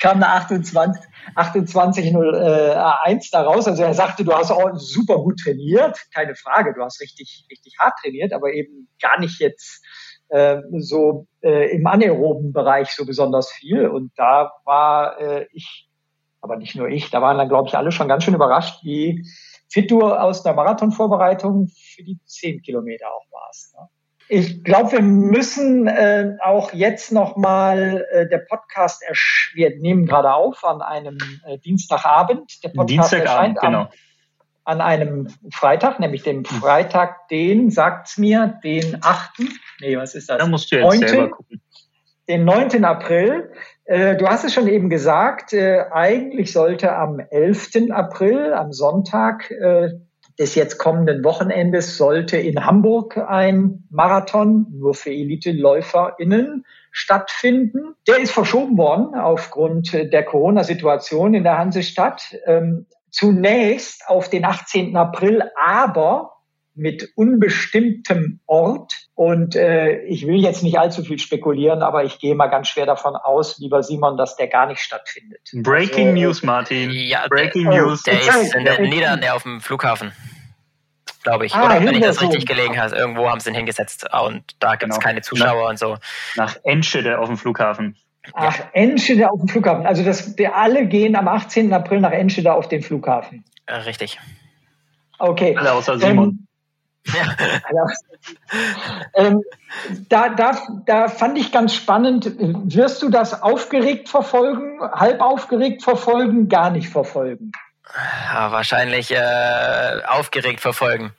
kam eine 28, 28.01 da raus. Also er sagte, du hast auch super gut trainiert, keine Frage, du hast richtig, richtig hart trainiert, aber eben gar nicht jetzt äh, so äh, im anaeroben Bereich so besonders viel. Und da war äh, ich, aber nicht nur ich, da waren dann, glaube ich, alle schon ganz schön überrascht, wie fit du aus der Marathonvorbereitung für die 10 Kilometer auch warst. Ne? Ich glaube, wir müssen äh, auch jetzt nochmal äh, der Podcast, wir nehmen gerade auf an einem äh, Dienstagabend. Der Podcast Dienstagabend, genau. An einem Freitag, nämlich dem Freitag, den, sagt's mir, den 8. Nee, was ist das? Da musst du jetzt 9. selber gucken. Den 9. April. Äh, du hast es schon eben gesagt, äh, eigentlich sollte am 11. April, am Sonntag, äh, des jetzt kommenden Wochenendes sollte in Hamburg ein Marathon nur für Elite-LäuferInnen stattfinden. Der ist verschoben worden aufgrund der Corona-Situation in der Hansestadt. Ähm, zunächst auf den 18. April, aber mit unbestimmtem Ort. Und äh, ich will jetzt nicht allzu viel spekulieren, aber ich gehe mal ganz schwer davon aus, lieber Simon, dass der gar nicht stattfindet. Breaking also, News, Martin. Ja, Breaking der, News. Der ist in der Niederlande auf dem Flughafen. Glaube ich. Ah, Oder wenn ich das richtig gelegen habe, irgendwo haben sie ihn hingesetzt und da gibt es genau. keine Zuschauer nach, und so. Nach Enschede auf dem Flughafen. Ach, Enschede auf dem Flughafen. Also das, wir alle gehen am 18. April nach Enschede auf den Flughafen. Äh, richtig. Okay. Alle außer Simon. Ähm, ja. ähm, da, da, da fand ich ganz spannend, wirst du das aufgeregt verfolgen, halb aufgeregt verfolgen, gar nicht verfolgen? Ja, wahrscheinlich äh, aufgeregt verfolgen.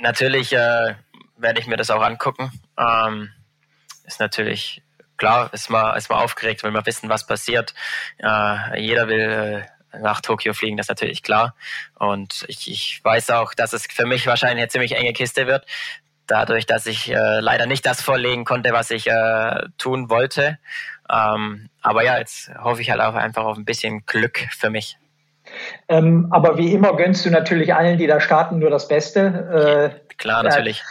Natürlich äh, werde ich mir das auch angucken. Ähm, ist natürlich klar, ist man, ist man aufgeregt, will man wissen, was passiert. Äh, jeder will äh, nach Tokio fliegen, das ist natürlich klar. Und ich, ich weiß auch, dass es für mich wahrscheinlich eine ziemlich enge Kiste wird. Dadurch, dass ich äh, leider nicht das vorlegen konnte, was ich äh, tun wollte. Ähm, aber ja, jetzt hoffe ich halt auch einfach auf ein bisschen Glück für mich. Ähm, aber wie immer gönnst du natürlich allen, die da starten, nur das Beste. Äh, Klar, natürlich.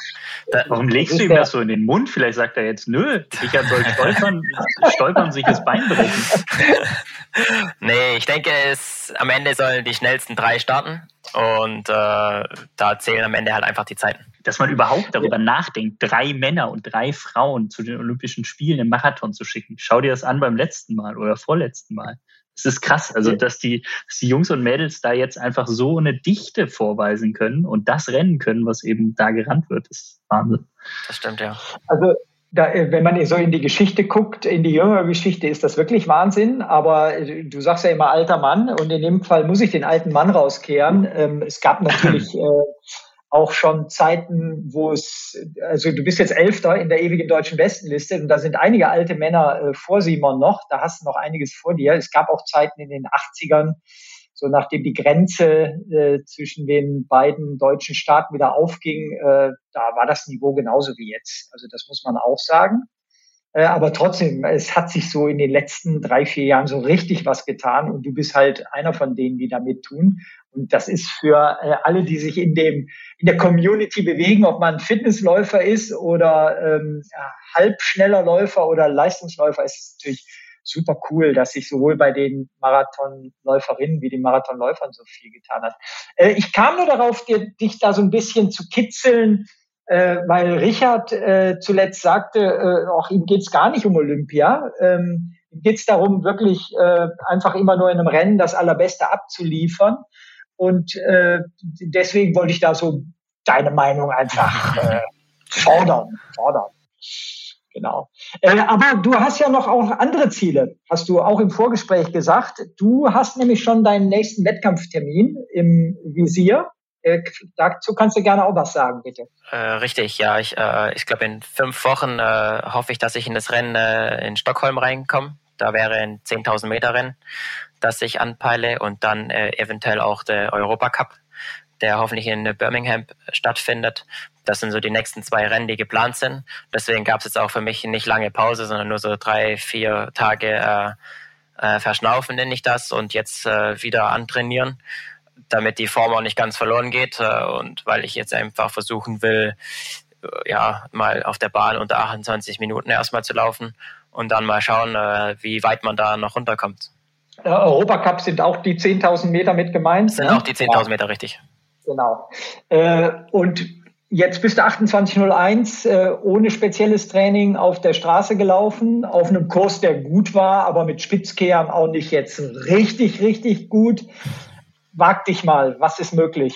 Da, Warum legst du ihm das so in den Mund? Vielleicht sagt er jetzt, nö, Richard soll stolpern, stolpern sich das Bein brechen. nee, ich denke, es, am Ende sollen die schnellsten drei starten und äh, da zählen am Ende halt einfach die Zeiten. Dass man überhaupt darüber nachdenkt, drei Männer und drei Frauen zu den Olympischen Spielen im Marathon zu schicken. Schau dir das an beim letzten Mal oder vorletzten Mal. Es ist krass, also dass die, dass die Jungs und Mädels da jetzt einfach so eine Dichte vorweisen können und das rennen können, was eben da gerannt wird, ist Wahnsinn. Das stimmt, ja. Also da, wenn man so in die Geschichte guckt, in die jüngere Geschichte, ist das wirklich Wahnsinn. Aber du sagst ja immer alter Mann und in dem Fall muss ich den alten Mann rauskehren. Ähm, es gab natürlich äh, auch schon Zeiten, wo es, also du bist jetzt Elfter in der ewigen deutschen Bestenliste und da sind einige alte Männer äh, vor Simon noch, da hast du noch einiges vor dir. Es gab auch Zeiten in den 80ern, so nachdem die Grenze äh, zwischen den beiden deutschen Staaten wieder aufging, äh, da war das Niveau genauso wie jetzt. Also das muss man auch sagen. Äh, aber trotzdem, es hat sich so in den letzten drei, vier Jahren so richtig was getan und du bist halt einer von denen, die damit tun. Und das ist für äh, alle, die sich in dem in der Community bewegen, ob man Fitnessläufer ist oder ähm, halbschneller Läufer oder Leistungsläufer, ist es natürlich super cool, dass sich sowohl bei den Marathonläuferinnen wie den Marathonläufern so viel getan hat. Äh, ich kam nur darauf, dir, dich da so ein bisschen zu kitzeln, äh, weil Richard äh, zuletzt sagte, äh, auch ihm geht's gar nicht um Olympia. Ähm, ihm geht's darum, wirklich äh, einfach immer nur in einem Rennen das Allerbeste abzuliefern. Und äh, deswegen wollte ich da so deine Meinung einfach äh, fordern. fordern. Genau. Äh, aber du hast ja noch auch andere Ziele, hast du auch im Vorgespräch gesagt. Du hast nämlich schon deinen nächsten Wettkampftermin im Visier. Äh, dazu kannst du gerne auch was sagen, bitte. Äh, richtig, ja. Ich, äh, ich glaube, in fünf Wochen äh, hoffe ich, dass ich in das Rennen äh, in Stockholm reinkomme. Da wäre ein 10.000 Meter Rennen, das ich anpeile und dann äh, eventuell auch der Europacup, der hoffentlich in Birmingham stattfindet. Das sind so die nächsten zwei Rennen, die geplant sind. Deswegen gab es jetzt auch für mich nicht lange Pause, sondern nur so drei, vier Tage äh, verschnaufen, nenne ich das, und jetzt wieder antrainieren damit die Form auch nicht ganz verloren geht äh, und weil ich jetzt einfach versuchen will, äh, ja, mal auf der Bahn unter 28 Minuten erstmal zu laufen und dann mal schauen, äh, wie weit man da noch runterkommt. Der Europacup sind auch die 10.000 Meter mit gemeint? Sind ne? auch die 10.000 Meter, richtig. Genau. und jetzt bist du 28.01 ohne spezielles Training auf der Straße gelaufen, auf einem Kurs, der gut war, aber mit Spitzkehren auch nicht jetzt richtig, richtig gut. Wag dich mal, was ist möglich?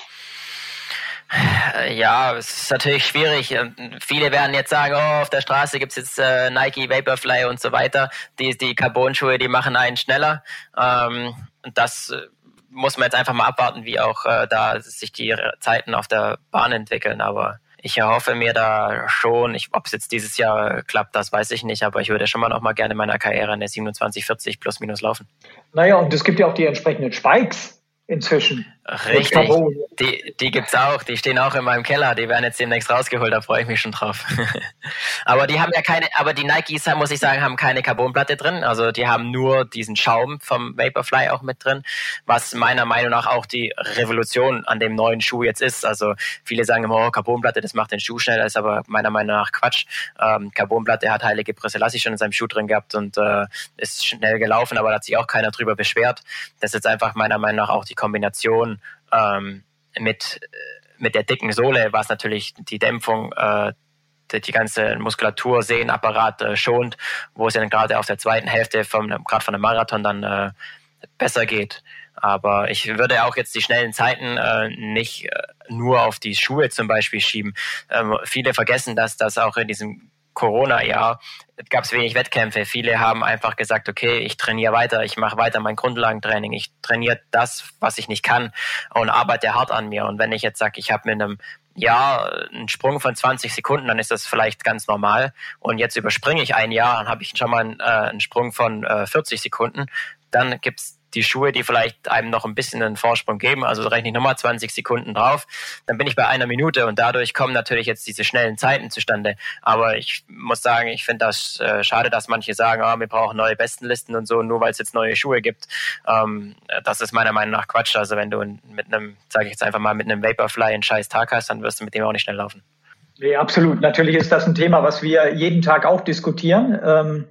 Ja, es ist natürlich schwierig. Ähm, viele werden jetzt sagen, oh, auf der Straße gibt es jetzt äh, Nike, Vaporfly und so weiter. Die, die Carbon-Schuhe, die machen einen schneller. Ähm, das äh, muss man jetzt einfach mal abwarten, wie auch äh, da sich die Zeiten auf der Bahn entwickeln. Aber ich erhoffe mir da schon, ob es jetzt dieses Jahr klappt, das weiß ich nicht, aber ich würde schon mal noch mal gerne in meiner Karriere eine 2740 plus minus laufen. Naja, und es gibt ja auch die entsprechenden Spikes inzwischen. Richtig, die, die gibt es auch, die stehen auch in meinem Keller, die werden jetzt demnächst rausgeholt, da freue ich mich schon drauf. aber die haben ja keine, aber die Nikes, muss ich sagen, haben keine Carbonplatte drin, also die haben nur diesen Schaum vom Vaporfly auch mit drin, was meiner Meinung nach auch die Revolution an dem neuen Schuh jetzt ist. Also viele sagen immer, oh, Carbonplatte, das macht den Schuh schneller, ist aber meiner Meinung nach Quatsch. Ähm, Carbonplatte hat Heilige Selassie schon in seinem Schuh drin gehabt und äh, ist schnell gelaufen, aber da hat sich auch keiner drüber beschwert. Das ist jetzt einfach meiner Meinung nach auch die Kombination ähm, mit, mit der dicken Sohle, was natürlich die Dämpfung äh, die, die ganze Muskulatur, Sehnenapparat äh, schont, wo es dann gerade auf der zweiten Hälfte gerade von einem Marathon dann äh, besser geht. Aber ich würde auch jetzt die schnellen Zeiten äh, nicht äh, nur auf die Schuhe zum Beispiel schieben. Ähm, viele vergessen, dass das auch in diesem Corona-Jahr gab es wenig Wettkämpfe. Viele haben einfach gesagt, okay, ich trainiere weiter, ich mache weiter mein Grundlagentraining, ich trainiere das, was ich nicht kann und arbeite hart an mir. Und wenn ich jetzt sage, ich habe mit einem ja, ein Sprung von 20 Sekunden, dann ist das vielleicht ganz normal. Und jetzt überspringe ich ein Jahr, dann habe ich schon mal einen, äh, einen Sprung von äh, 40 Sekunden. Dann gibt's die Schuhe, die vielleicht einem noch ein bisschen einen Vorsprung geben, also rechne ich nochmal 20 Sekunden drauf, dann bin ich bei einer Minute und dadurch kommen natürlich jetzt diese schnellen Zeiten zustande. Aber ich muss sagen, ich finde das äh, schade, dass manche sagen, oh, wir brauchen neue Bestenlisten und so, nur weil es jetzt neue Schuhe gibt. Ähm, das ist meiner Meinung nach Quatsch. Also wenn du mit einem, sage ich jetzt einfach mal, mit einem Vaporfly einen scheiß Tag hast, dann wirst du mit dem auch nicht schnell laufen. Nee, absolut. Natürlich ist das ein Thema, was wir jeden Tag auch diskutieren. Ähm,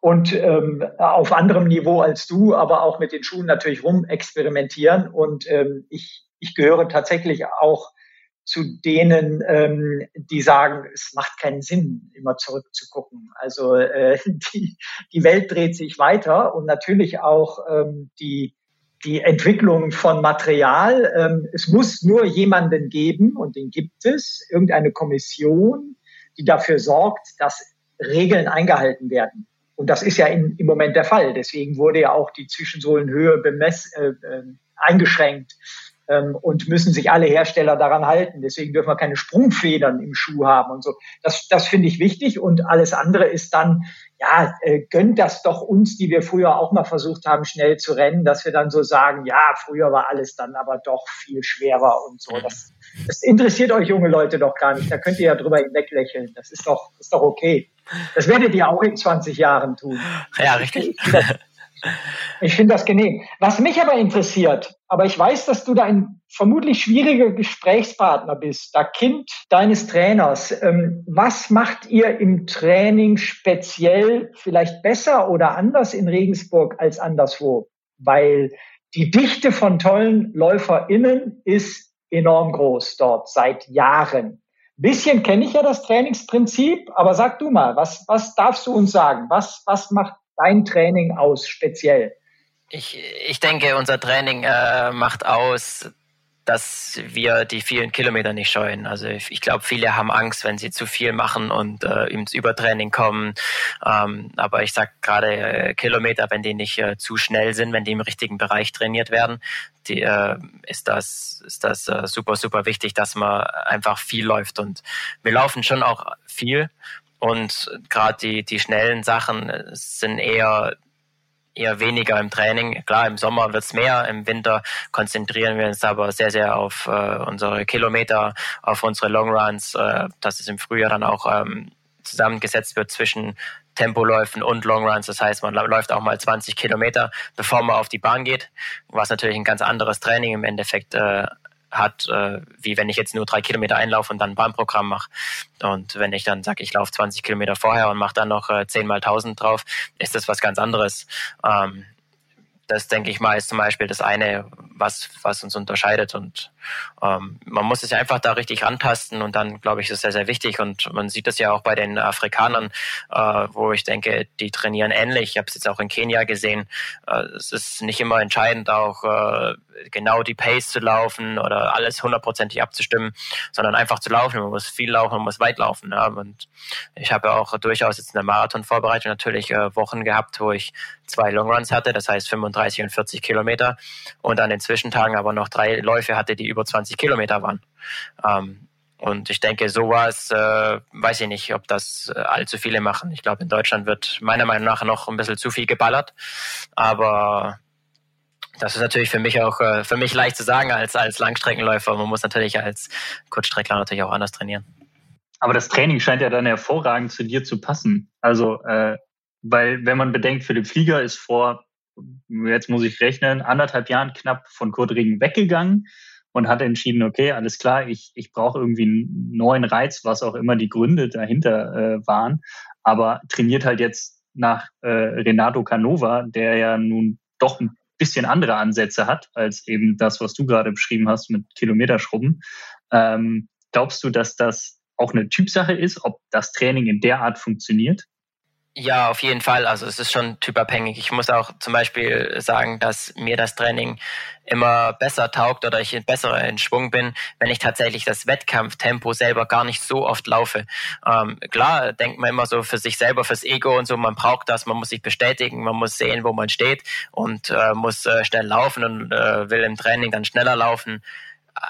und ähm, auf anderem Niveau als du, aber auch mit den Schuhen natürlich rumexperimentieren. Und ähm, ich, ich gehöre tatsächlich auch zu denen, ähm, die sagen, es macht keinen Sinn, immer zurückzugucken. Also äh, die, die Welt dreht sich weiter und natürlich auch ähm, die, die Entwicklung von Material. Ähm, es muss nur jemanden geben, und den gibt es, irgendeine Kommission, die dafür sorgt, dass Regeln eingehalten werden. Und das ist ja in, im Moment der Fall. Deswegen wurde ja auch die Zwischensohlenhöhe bemess, äh, äh, eingeschränkt ähm, und müssen sich alle Hersteller daran halten. Deswegen dürfen wir keine Sprungfedern im Schuh haben und so. Das, das finde ich wichtig. Und alles andere ist dann, ja, äh, gönnt das doch uns, die wir früher auch mal versucht haben, schnell zu rennen, dass wir dann so sagen, ja, früher war alles dann aber doch viel schwerer und so. Das, das interessiert euch junge Leute doch gar nicht. Da könnt ihr ja drüber hinweglächeln. Das ist doch, ist doch okay. Das werdet ihr auch in 20 Jahren tun. Ja, richtig. Ich finde das genehm. Was mich aber interessiert, aber ich weiß, dass du da ein vermutlich schwieriger Gesprächspartner bist, da Kind deines Trainers. Ähm, was macht ihr im Training speziell vielleicht besser oder anders in Regensburg als anderswo? Weil die Dichte von tollen LäuferInnen ist enorm groß dort seit Jahren bisschen kenne ich ja das Trainingsprinzip, aber sag du mal, was, was darfst du uns sagen? Was, was macht dein Training aus speziell? Ich, ich denke, unser Training äh, macht aus, dass wir die vielen Kilometer nicht scheuen. Also ich, ich glaube, viele haben Angst, wenn sie zu viel machen und äh, ins Übertraining kommen. Ähm, aber ich sag gerade äh, Kilometer, wenn die nicht äh, zu schnell sind, wenn die im richtigen Bereich trainiert werden, die, äh, ist das, ist das äh, super, super wichtig, dass man einfach viel läuft. Und wir laufen schon auch viel. Und gerade die, die schnellen Sachen sind eher eher weniger im Training. Klar, im Sommer wird's mehr, im Winter konzentrieren wir uns aber sehr, sehr auf äh, unsere Kilometer, auf unsere Longruns, äh, dass es im Frühjahr dann auch ähm, zusammengesetzt wird zwischen Tempoläufen und Longruns. Das heißt, man läuft auch mal 20 Kilometer, bevor man auf die Bahn geht, was natürlich ein ganz anderes Training im Endeffekt äh, hat, äh, wie wenn ich jetzt nur drei Kilometer einlaufe und dann ein Bahnprogramm mache. Und wenn ich dann sage, ich laufe 20 Kilometer vorher und mache dann noch äh, 10 mal 1000 drauf, ist das was ganz anderes. Ähm, das denke ich mal ist zum Beispiel das eine, was, was uns unterscheidet. Und ähm, man muss es einfach da richtig rantasten und dann, glaube ich, ist es sehr, sehr wichtig. Und man sieht das ja auch bei den Afrikanern, äh, wo ich denke, die trainieren ähnlich. Ich habe es jetzt auch in Kenia gesehen. Äh, es ist nicht immer entscheidend, auch äh, genau die Pace zu laufen oder alles hundertprozentig abzustimmen, sondern einfach zu laufen. Man muss viel laufen, man muss weit laufen. Ja. Und ich habe auch durchaus jetzt in der Marathonvorbereitung natürlich äh, Wochen gehabt, wo ich zwei Longruns hatte, das heißt 35 und 40 Kilometer und an den Zwischentagen aber noch drei Läufe hatte, die über 20 Kilometer waren. Ähm, und ich denke, sowas, äh, weiß ich nicht, ob das äh, allzu viele machen. Ich glaube, in Deutschland wird meiner Meinung nach noch ein bisschen zu viel geballert. Aber das ist natürlich für mich auch äh, für mich leicht zu sagen als, als Langstreckenläufer. Man muss natürlich als Kurzstreckler natürlich auch anders trainieren. Aber das Training scheint ja dann hervorragend zu dir zu passen. Also, äh, weil wenn man bedenkt, Philipp Flieger ist vor, jetzt muss ich rechnen, anderthalb Jahren knapp von Kurt Regen weggegangen und hat entschieden, okay, alles klar, ich, ich brauche irgendwie einen neuen Reiz, was auch immer die Gründe dahinter äh, waren, aber trainiert halt jetzt nach äh, Renato Canova, der ja nun doch ein bisschen andere Ansätze hat, als eben das, was du gerade beschrieben hast mit Kilometerschrubben. Ähm, glaubst du, dass das auch eine Typsache ist, ob das Training in der Art funktioniert? Ja, auf jeden Fall. Also es ist schon typabhängig. Ich muss auch zum Beispiel sagen, dass mir das Training immer besser taugt oder ich besser in Schwung bin, wenn ich tatsächlich das Wettkampftempo selber gar nicht so oft laufe. Ähm, klar, denkt man immer so für sich selber, fürs Ego und so, man braucht das, man muss sich bestätigen, man muss sehen, wo man steht und äh, muss äh, schnell laufen und äh, will im Training dann schneller laufen.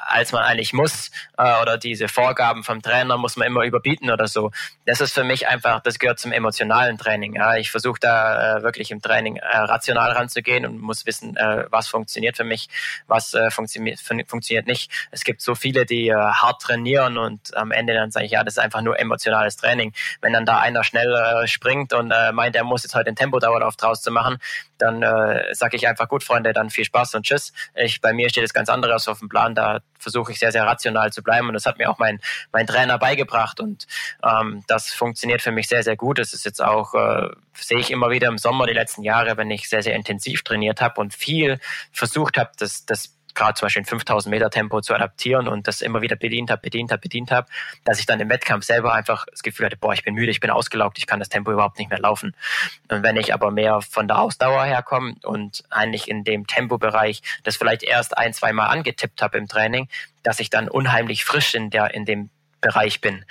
Als man eigentlich muss äh, oder diese Vorgaben vom Trainer muss man immer überbieten oder so. Das ist für mich einfach, das gehört zum emotionalen Training. Ja. Ich versuche da äh, wirklich im Training äh, rational ranzugehen und muss wissen, äh, was funktioniert für mich, was äh, funktioniert, funktioniert nicht. Es gibt so viele, die äh, hart trainieren und am Ende dann sage ich, ja, das ist einfach nur emotionales Training. Wenn dann da einer schnell äh, springt und äh, meint, er muss jetzt heute den Tempodauerlauf draus zu machen, dann äh, sage ich einfach, gut, Freunde, dann viel Spaß und tschüss. Ich, bei mir steht es ganz anderes auf dem Plan. Da versuche ich sehr, sehr rational zu bleiben und das hat mir auch mein, mein Trainer beigebracht und ähm, das funktioniert für mich sehr, sehr gut. Es ist jetzt auch, äh, sehe ich immer wieder im Sommer die letzten Jahre, wenn ich sehr, sehr intensiv trainiert habe und viel versucht habe, das, das gerade zum Beispiel ein 5000 Meter Tempo zu adaptieren und das immer wieder bedient habe, bedient habe, bedient habe, dass ich dann im Wettkampf selber einfach das Gefühl hatte, boah, ich bin müde, ich bin ausgelaugt, ich kann das Tempo überhaupt nicht mehr laufen. Und wenn ich aber mehr von der Ausdauer herkomme und eigentlich in dem Tempobereich das vielleicht erst ein, zwei Mal angetippt habe im Training, dass ich dann unheimlich frisch in der, in dem Bereich bin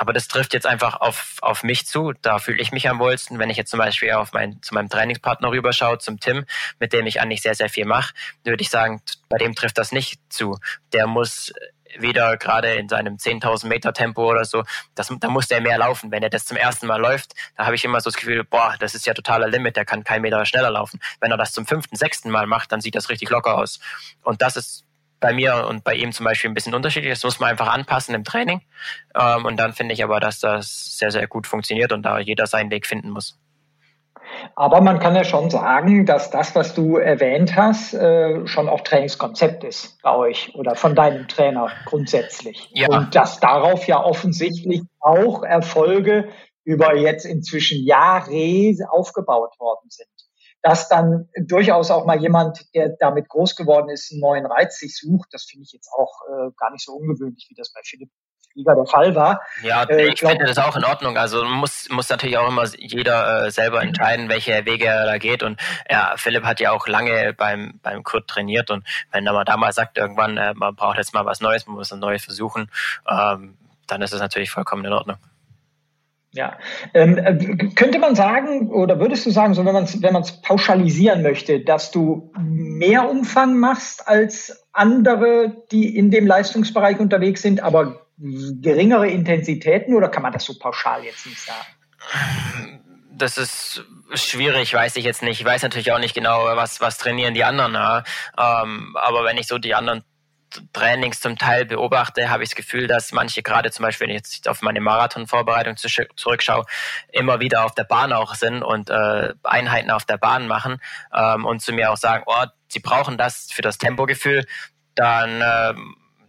aber das trifft jetzt einfach auf, auf mich zu. Da fühle ich mich am wohlsten. Wenn ich jetzt zum Beispiel auf mein, zu meinem Trainingspartner rüberschaue, zum Tim, mit dem ich eigentlich sehr, sehr viel mache, würde ich sagen, bei dem trifft das nicht zu. Der muss wieder gerade in seinem 10.000 Meter Tempo oder so, das, da muss der mehr laufen. Wenn er das zum ersten Mal läuft, da habe ich immer so das Gefühl, boah, das ist ja totaler Limit, der kann keinen Meter schneller laufen. Wenn er das zum fünften, sechsten Mal macht, dann sieht das richtig locker aus. Und das ist bei mir und bei ihm zum Beispiel ein bisschen unterschiedlich. Das muss man einfach anpassen im Training. Ähm, und dann finde ich aber, dass das sehr, sehr gut funktioniert und da jeder seinen Weg finden muss. Aber man kann ja schon sagen, dass das, was du erwähnt hast, äh, schon auch Trainingskonzept ist bei euch oder von deinem Trainer grundsätzlich. Ja. Und dass darauf ja offensichtlich auch Erfolge über jetzt inzwischen Jahre aufgebaut worden sind dass dann durchaus auch mal jemand, der damit groß geworden ist, einen neuen Reiz sich sucht. Das finde ich jetzt auch äh, gar nicht so ungewöhnlich, wie das bei Philipp Flieger der Fall war. Ja, äh, ich glaub, finde das auch in Ordnung. Also muss, muss natürlich auch immer jeder äh, selber entscheiden, welche Wege er da geht. Und ja, Philipp hat ja auch lange beim, beim Kurt trainiert. Und wenn er mal da mal sagt, irgendwann, äh, man braucht jetzt mal was Neues, man muss ein Neues versuchen, ähm, dann ist es natürlich vollkommen in Ordnung. Ja, ähm, äh, könnte man sagen oder würdest du sagen, so wenn man es wenn pauschalisieren möchte, dass du mehr Umfang machst als andere, die in dem Leistungsbereich unterwegs sind, aber geringere Intensitäten oder kann man das so pauschal jetzt nicht sagen? Das ist schwierig, weiß ich jetzt nicht. Ich weiß natürlich auch nicht genau, was, was trainieren die anderen. Ja. Ähm, aber wenn ich so die anderen Trainings zum Teil beobachte, habe ich das Gefühl, dass manche gerade zum Beispiel, wenn ich jetzt auf meine Marathonvorbereitung zurückschaue, immer wieder auf der Bahn auch sind und äh, Einheiten auf der Bahn machen ähm, und zu mir auch sagen, oh, sie brauchen das für das Tempogefühl, dann äh,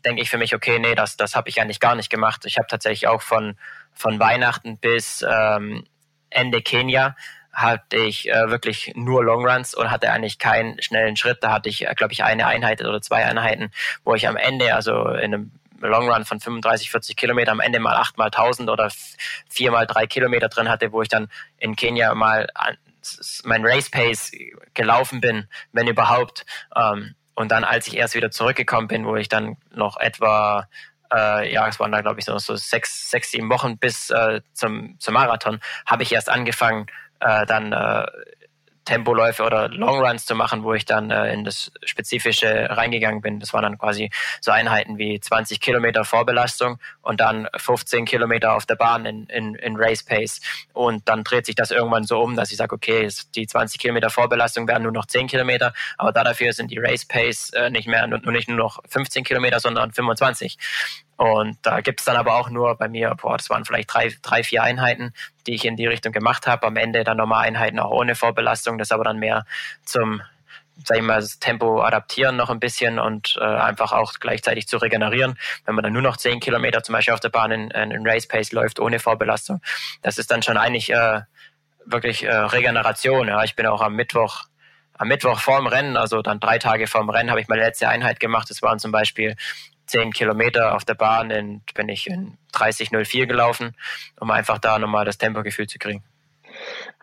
denke ich für mich, okay, nee, das, das habe ich eigentlich gar nicht gemacht. Ich habe tatsächlich auch von, von Weihnachten bis ähm, Ende Kenia hatte ich äh, wirklich nur Longruns und hatte eigentlich keinen schnellen Schritt. Da hatte ich, äh, glaube ich, eine Einheit oder zwei Einheiten, wo ich am Ende, also in einem Longrun von 35, 40 Kilometer am Ende mal 8 mal 1000 oder 4 mal 3 Kilometer drin hatte, wo ich dann in Kenia mal mein Race Pace gelaufen bin, wenn überhaupt. Ähm, und dann, als ich erst wieder zurückgekommen bin, wo ich dann noch etwa äh, ja, es waren da, glaube ich, so, so sechs, sechs, sieben Wochen bis äh, zum, zum Marathon, habe ich erst angefangen, äh, dann äh, Tempoläufe oder Longruns zu machen, wo ich dann äh, in das Spezifische reingegangen bin. Das waren dann quasi so Einheiten wie 20 Kilometer Vorbelastung und dann 15 Kilometer auf der Bahn in, in, in Race Pace. Und dann dreht sich das irgendwann so um, dass ich sage, okay, die 20 Kilometer Vorbelastung werden nur noch 10 Kilometer, aber dafür sind die Race Pace äh, nicht mehr, nur, nicht nur noch 15 Kilometer, sondern 25. Und da gibt es dann aber auch nur bei mir, boah, das waren vielleicht drei, drei, vier Einheiten, die ich in die Richtung gemacht habe. Am Ende dann nochmal Einheiten auch ohne Vorbelastung, das aber dann mehr zum, sag ich mal, das Tempo adaptieren noch ein bisschen und äh, einfach auch gleichzeitig zu regenerieren. Wenn man dann nur noch zehn Kilometer zum Beispiel auf der Bahn in, in Race Pace läuft, ohne Vorbelastung, das ist dann schon eigentlich äh, wirklich äh, Regeneration. Ja. Ich bin auch am Mittwoch am Mittwoch vorm Rennen, also dann drei Tage vorm Rennen, habe ich meine letzte Einheit gemacht. Das waren zum Beispiel zehn Kilometer auf der Bahn in, bin ich in 30,04 gelaufen, um einfach da nochmal das Tempogefühl zu kriegen.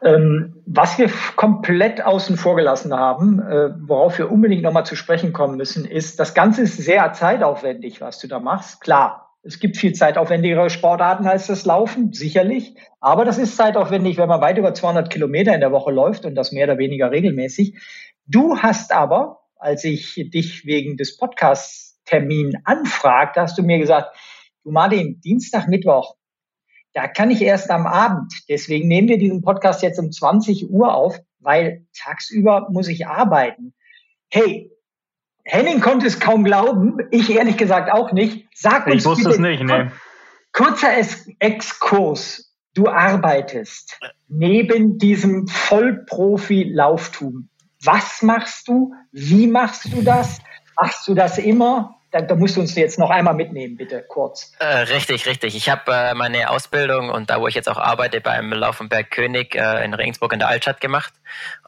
Ähm, was wir komplett außen vor gelassen haben, äh, worauf wir unbedingt nochmal zu sprechen kommen müssen, ist, das Ganze ist sehr zeitaufwendig, was du da machst. Klar, es gibt viel zeitaufwendigere Sportarten als das Laufen, sicherlich. Aber das ist zeitaufwendig, wenn man weit über 200 Kilometer in der Woche läuft und das mehr oder weniger regelmäßig. Du hast aber, als ich dich wegen des Podcasts Termin anfragt, hast du mir gesagt, du Martin, Dienstag, Mittwoch, da kann ich erst am Abend. Deswegen nehmen wir diesen Podcast jetzt um 20 Uhr auf, weil tagsüber muss ich arbeiten. Hey, Henning konnte es kaum glauben, ich ehrlich gesagt auch nicht. Sag uns ich wusste bitte, es nicht, nee. Kurzer Exkurs. Du arbeitest neben diesem Vollprofi-Lauftum. Was machst du? Wie machst du das? Machst du das immer? Da, da, musst du uns jetzt noch einmal mitnehmen, bitte, kurz. Äh, richtig, richtig. Ich habe äh, meine Ausbildung und da, wo ich jetzt auch arbeite, beim Laufenberg König äh, in Regensburg in der Altstadt gemacht.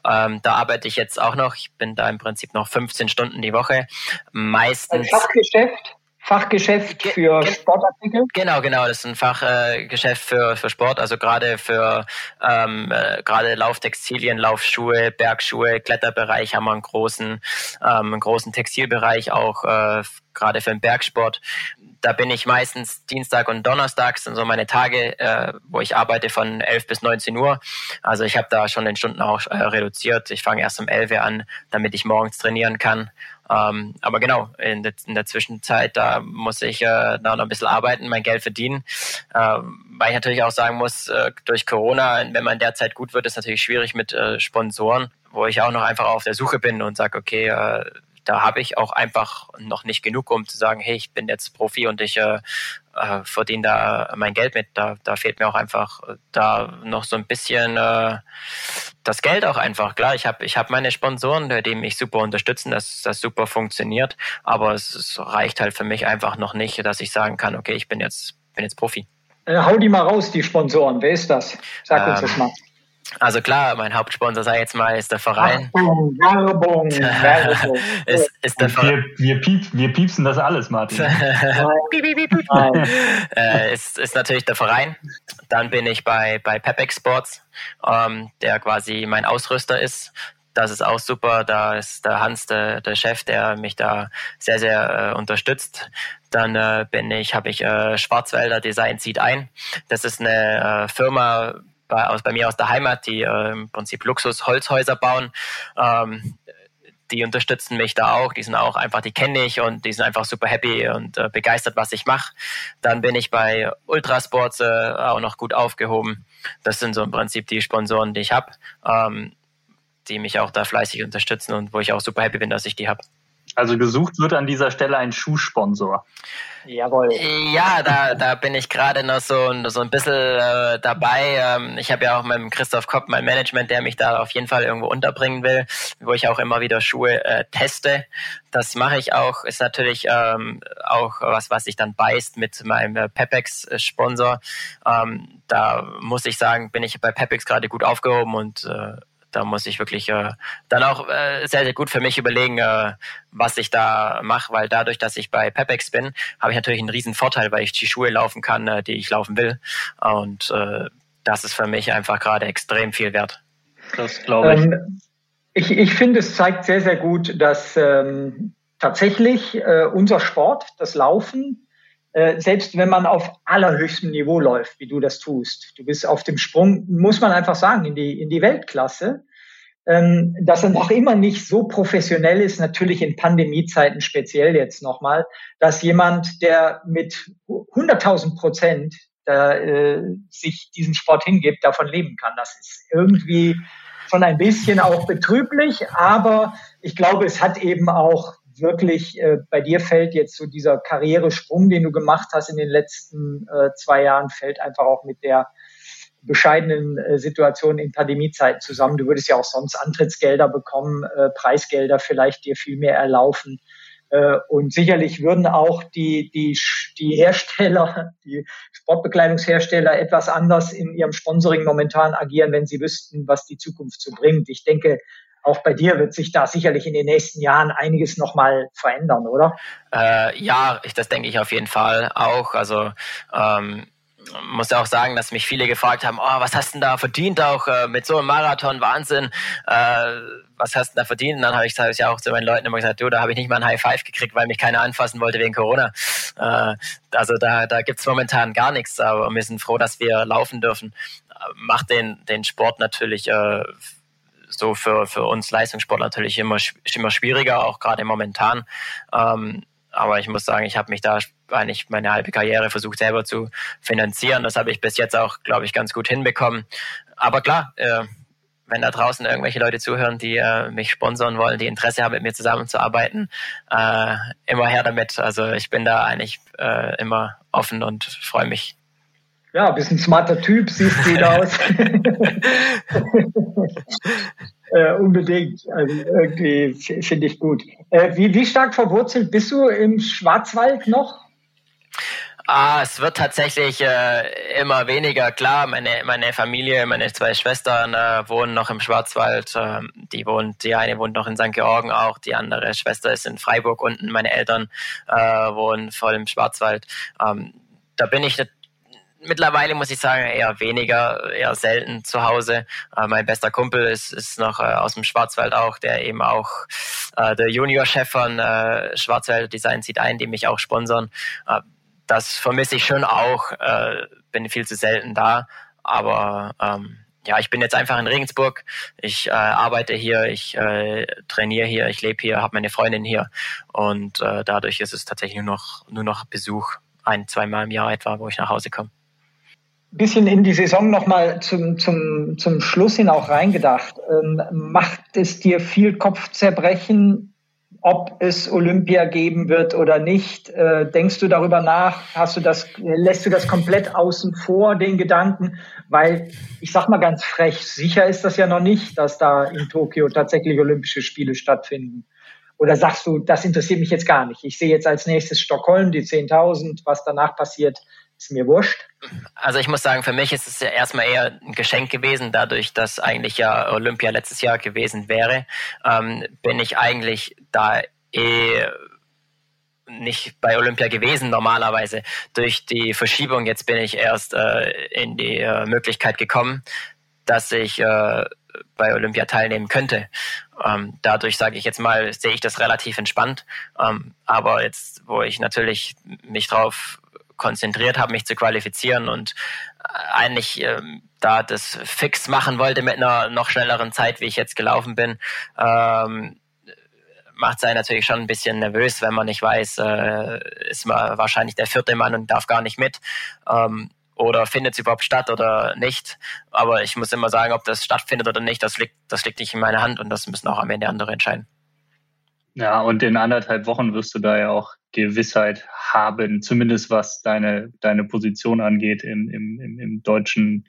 Ähm, da arbeite ich jetzt auch noch. Ich bin da im Prinzip noch 15 Stunden die Woche. Meistens. Ein Fachgeschäft? Fachgeschäft für Sportartikel? Genau, genau. Das ist ein Fachgeschäft für, für Sport, also gerade für ähm, äh, gerade Lauftextilien, Laufschuhe, Bergschuhe, Kletterbereich haben wir einen großen, ähm, einen großen Textilbereich, auch äh, gerade für den Bergsport. Da bin ich meistens Dienstag und Donnerstag sind so meine Tage, äh, wo ich arbeite von 11 bis 19 Uhr. Also ich habe da schon den Stunden auch äh, reduziert. Ich fange erst um 11 Uhr an, damit ich morgens trainieren kann ähm, aber genau, in der, in der, Zwischenzeit, da muss ich äh, noch ein bisschen arbeiten, mein Geld verdienen. Ähm, weil ich natürlich auch sagen muss, äh, durch Corona, wenn man derzeit gut wird, ist natürlich schwierig mit äh, Sponsoren, wo ich auch noch einfach auf der Suche bin und sage, okay, äh, da habe ich auch einfach noch nicht genug, um zu sagen, hey, ich bin jetzt Profi und ich äh, äh, verdiene da mein Geld mit. Da, da fehlt mir auch einfach äh, da noch so ein bisschen äh, das Geld auch einfach. Klar, ich habe ich hab meine Sponsoren, die mich super unterstützen, dass das super funktioniert, aber es, es reicht halt für mich einfach noch nicht, dass ich sagen kann, okay, ich bin jetzt, bin jetzt Profi. Äh, hau die mal raus, die Sponsoren. Wer ist das? Sag uns ähm, das mal. Also klar, mein Hauptsponsor, ich jetzt mal, ist der Verein. Werbung, Werbung, Werbung. ist, ist der Verein. Wir, wir, piep, wir piepsen das alles, Martin. äh, ist, ist natürlich der Verein. Dann bin ich bei, bei Pepex Sports, ähm, der quasi mein Ausrüster ist. Das ist auch super. Da ist der Hans, der, der Chef, der mich da sehr, sehr äh, unterstützt. Dann äh, bin ich, habe ich äh, Schwarzwälder Design zieht ein. Das ist eine äh, Firma, bei, aus, bei mir aus der Heimat, die äh, im Prinzip Luxus-Holzhäuser bauen. Ähm, die unterstützen mich da auch, die sind auch einfach, die kenne ich und die sind einfach super happy und äh, begeistert, was ich mache. Dann bin ich bei Ultrasports äh, auch noch gut aufgehoben. Das sind so im Prinzip die Sponsoren, die ich habe, ähm, die mich auch da fleißig unterstützen und wo ich auch super happy bin, dass ich die habe. Also gesucht wird an dieser Stelle ein Schuhsponsor. Jawohl. Ja, da, da bin ich gerade noch so, so ein bisschen äh, dabei. Ähm, ich habe ja auch mit Christoph Kopp mein Management, der mich da auf jeden Fall irgendwo unterbringen will, wo ich auch immer wieder Schuhe äh, teste. Das mache ich auch. Ist natürlich ähm, auch was, was sich dann beißt mit meinem äh, Pepex-Sponsor. Ähm, da muss ich sagen, bin ich bei Pepex gerade gut aufgehoben und äh, da muss ich wirklich äh, dann auch äh, sehr, sehr gut für mich überlegen, äh, was ich da mache, weil dadurch, dass ich bei Pepex bin, habe ich natürlich einen riesen Vorteil, weil ich die Schuhe laufen kann, äh, die ich laufen will. Und äh, das ist für mich einfach gerade extrem viel wert. Das glaube ich. Ähm, ich. Ich finde, es zeigt sehr, sehr gut, dass ähm, tatsächlich äh, unser Sport, das Laufen, äh, selbst wenn man auf allerhöchstem Niveau läuft, wie du das tust, du bist auf dem Sprung, muss man einfach sagen, in die, in die Weltklasse, ähm, dass er noch immer nicht so professionell ist, natürlich in Pandemiezeiten speziell jetzt nochmal, dass jemand, der mit 100.000 Prozent äh, sich diesen Sport hingibt, davon leben kann. Das ist irgendwie schon ein bisschen auch betrüblich, aber ich glaube, es hat eben auch wirklich äh, bei dir fällt jetzt so dieser Karrieresprung, den du gemacht hast in den letzten äh, zwei Jahren, fällt einfach auch mit der bescheidenen äh, Situation in Pandemiezeiten zusammen. Du würdest ja auch sonst Antrittsgelder bekommen, äh, Preisgelder vielleicht dir viel mehr erlaufen. Äh, und sicherlich würden auch die, die, die Hersteller, die Sportbekleidungshersteller etwas anders in ihrem Sponsoring momentan agieren, wenn sie wüssten, was die Zukunft so bringt. Ich denke, auch bei dir wird sich da sicherlich in den nächsten Jahren einiges nochmal verändern, oder? Äh, ja, ich, das denke ich auf jeden Fall auch. Also ähm, muss ja auch sagen, dass mich viele gefragt haben, oh, was hast du denn da verdient auch äh, mit so einem Marathon, Wahnsinn, äh, was hast du da verdient? Und dann habe ich, hab ja auch zu meinen Leuten immer gesagt, du, da habe ich nicht mal ein High Five gekriegt, weil mich keiner anfassen wollte wegen Corona. Äh, also da, da gibt es momentan gar nichts, aber wir sind froh, dass wir laufen dürfen. Macht den, den Sport natürlich äh, so für, für uns Leistungssportler natürlich immer, immer schwieriger, auch gerade momentan. Ähm, aber ich muss sagen, ich habe mich da eigentlich meine halbe Karriere versucht selber zu finanzieren. Das habe ich bis jetzt auch, glaube ich, ganz gut hinbekommen. Aber klar, äh, wenn da draußen irgendwelche Leute zuhören, die äh, mich sponsern wollen, die Interesse haben, mit mir zusammenzuarbeiten, äh, immer her damit. Also ich bin da eigentlich äh, immer offen und freue mich. Ja, bist ein smarter Typ, siehst gut aus. äh, unbedingt. Also irgendwie finde ich gut. Äh, wie, wie stark verwurzelt bist du im Schwarzwald noch? Ah, es wird tatsächlich äh, immer weniger. Klar, meine, meine Familie, meine zwei Schwestern äh, wohnen noch im Schwarzwald. Äh, die wohnt, die eine wohnt noch in St. Georgen auch, die andere Schwester ist in Freiburg unten. Meine Eltern äh, wohnen voll im Schwarzwald. Ähm, da bin ich mittlerweile muss ich sagen, eher weniger, eher selten zu Hause. Äh, mein bester Kumpel ist, ist noch äh, aus dem Schwarzwald auch, der eben auch äh, der Junior-Chef von äh, Schwarzwald Design zieht ein, die mich auch sponsern. Äh, das vermisse ich schon auch, äh, bin viel zu selten da. Aber ähm, ja, ich bin jetzt einfach in Regensburg. Ich äh, arbeite hier, ich äh, trainiere hier, ich lebe hier, habe meine Freundin hier und äh, dadurch ist es tatsächlich nur noch nur noch Besuch ein, zweimal im Jahr etwa, wo ich nach Hause komme. Bisschen in die Saison nochmal zum, zum, zum Schluss hin auch reingedacht. Ähm, macht es dir viel Kopfzerbrechen, ob es Olympia geben wird oder nicht. Äh, denkst du darüber nach? Hast du das, lässt du das komplett außen vor, den Gedanken? Weil ich sag mal ganz frech, sicher ist das ja noch nicht, dass da in Tokio tatsächlich Olympische Spiele stattfinden. Oder sagst du, das interessiert mich jetzt gar nicht? Ich sehe jetzt als nächstes Stockholm, die 10.000, was danach passiert, ist mir wurscht. Also ich muss sagen, für mich ist es ja erstmal eher ein Geschenk gewesen, dadurch, dass eigentlich ja Olympia letztes Jahr gewesen wäre, ähm, bin ich eigentlich da eh nicht bei Olympia gewesen normalerweise. Durch die Verschiebung jetzt bin ich erst äh, in die äh, Möglichkeit gekommen, dass ich äh, bei Olympia teilnehmen könnte. Ähm, dadurch sage ich jetzt mal, sehe ich das relativ entspannt. Ähm, aber jetzt, wo ich natürlich mich drauf konzentriert habe, mich zu qualifizieren und äh, eigentlich ähm, da das fix machen wollte mit einer noch schnelleren Zeit, wie ich jetzt gelaufen bin, ähm, macht es einen natürlich schon ein bisschen nervös, wenn man nicht weiß, äh, ist man wahrscheinlich der vierte Mann und darf gar nicht mit. Ähm, oder findet es überhaupt statt oder nicht. Aber ich muss immer sagen, ob das stattfindet oder nicht, das liegt, das liegt nicht in meiner Hand und das müssen auch am Ende andere entscheiden. Ja, und in anderthalb Wochen wirst du da ja auch Gewissheit haben, zumindest was deine, deine Position angeht im, im, im deutschen,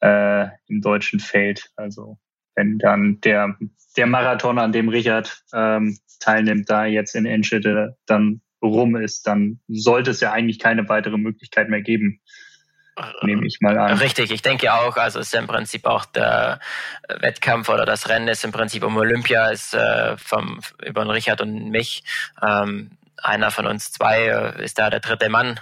äh, im deutschen Feld. Also wenn dann der, der Marathon, an dem Richard ähm, teilnimmt, da jetzt in Enschede dann rum ist, dann sollte es ja eigentlich keine weitere Möglichkeit mehr geben, nehme ich mal an. Richtig, ich denke auch. Also ist im Prinzip auch der Wettkampf oder das Rennen ist im Prinzip um Olympia, ist äh, vom, über Richard und mich. Ähm, einer von uns zwei äh, ist da der dritte Mann.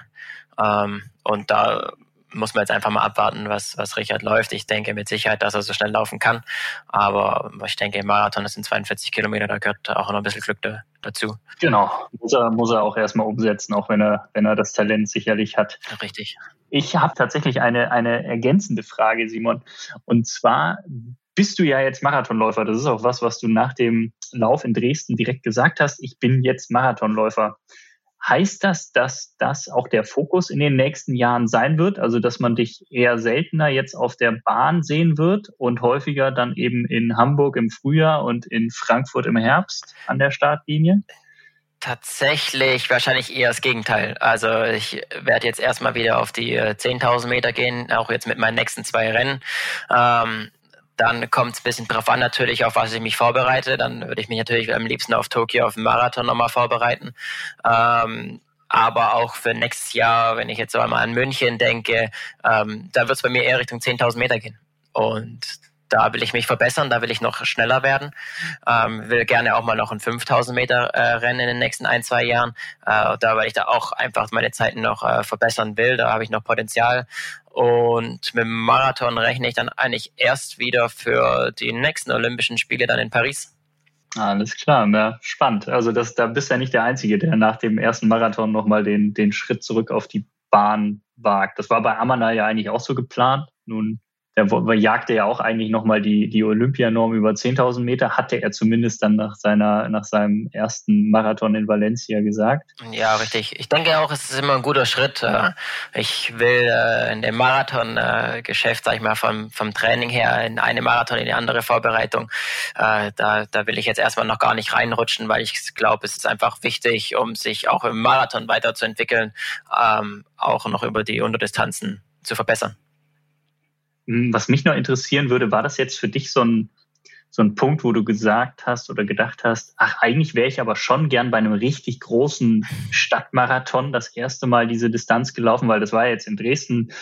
Ähm, und da muss man jetzt einfach mal abwarten, was, was Richard läuft. Ich denke mit Sicherheit, dass er so schnell laufen kann. Aber ich denke, im Marathon, das sind 42 Kilometer, da gehört auch noch ein bisschen Glück da, dazu. Genau, muss er, muss er auch erstmal umsetzen, auch wenn er, wenn er das Talent sicherlich hat. Richtig. Ich habe tatsächlich eine, eine ergänzende Frage, Simon. Und zwar bist du ja jetzt Marathonläufer. Das ist auch was, was du nach dem Lauf in Dresden direkt gesagt hast. Ich bin jetzt Marathonläufer. Heißt das, dass das auch der Fokus in den nächsten Jahren sein wird? Also, dass man dich eher seltener jetzt auf der Bahn sehen wird und häufiger dann eben in Hamburg im Frühjahr und in Frankfurt im Herbst an der Startlinie? Tatsächlich wahrscheinlich eher das Gegenteil. Also ich werde jetzt erstmal wieder auf die 10.000 äh, Meter gehen, auch jetzt mit meinen nächsten zwei Rennen. Ähm, dann kommt es ein bisschen drauf an, natürlich, auf was ich mich vorbereite. Dann würde ich mich natürlich am liebsten auf Tokio, auf den Marathon nochmal vorbereiten. Ähm, aber auch für nächstes Jahr, wenn ich jetzt so einmal an München denke, ähm, da wird es bei mir eher Richtung 10.000 Meter gehen. Und da will ich mich verbessern, da will ich noch schneller werden, ähm, will gerne auch mal noch ein 5000 Meter äh, Rennen in den nächsten ein, zwei Jahren, äh, da weil ich da auch einfach meine Zeiten noch äh, verbessern will, da habe ich noch Potenzial und mit dem Marathon rechne ich dann eigentlich erst wieder für die nächsten Olympischen Spiele dann in Paris. Alles klar, na, spannend. Also das, da bist du ja nicht der Einzige, der nach dem ersten Marathon nochmal den, den Schritt zurück auf die Bahn wagt. Das war bei Amana ja eigentlich auch so geplant. Nun der jagte ja auch eigentlich nochmal die, die Olympianorm über 10.000 Meter, hatte er zumindest dann nach seiner, nach seinem ersten Marathon in Valencia gesagt. Ja, richtig. Ich denke auch, es ist immer ein guter Schritt. Äh, ich will äh, in dem Marathon-Geschäft, sag ich mal, vom, vom Training her in eine Marathon, in die andere Vorbereitung, äh, da, da will ich jetzt erstmal noch gar nicht reinrutschen, weil ich glaube, es ist einfach wichtig, um sich auch im Marathon weiterzuentwickeln, ähm, auch noch über die Unterdistanzen zu verbessern. Hm, was mich noch interessieren würde, war das jetzt für dich so ein, so ein Punkt, wo du gesagt hast oder gedacht hast, ach, eigentlich wäre ich aber schon gern bei einem richtig großen Stadtmarathon das erste Mal diese Distanz gelaufen, weil das war jetzt in Dresden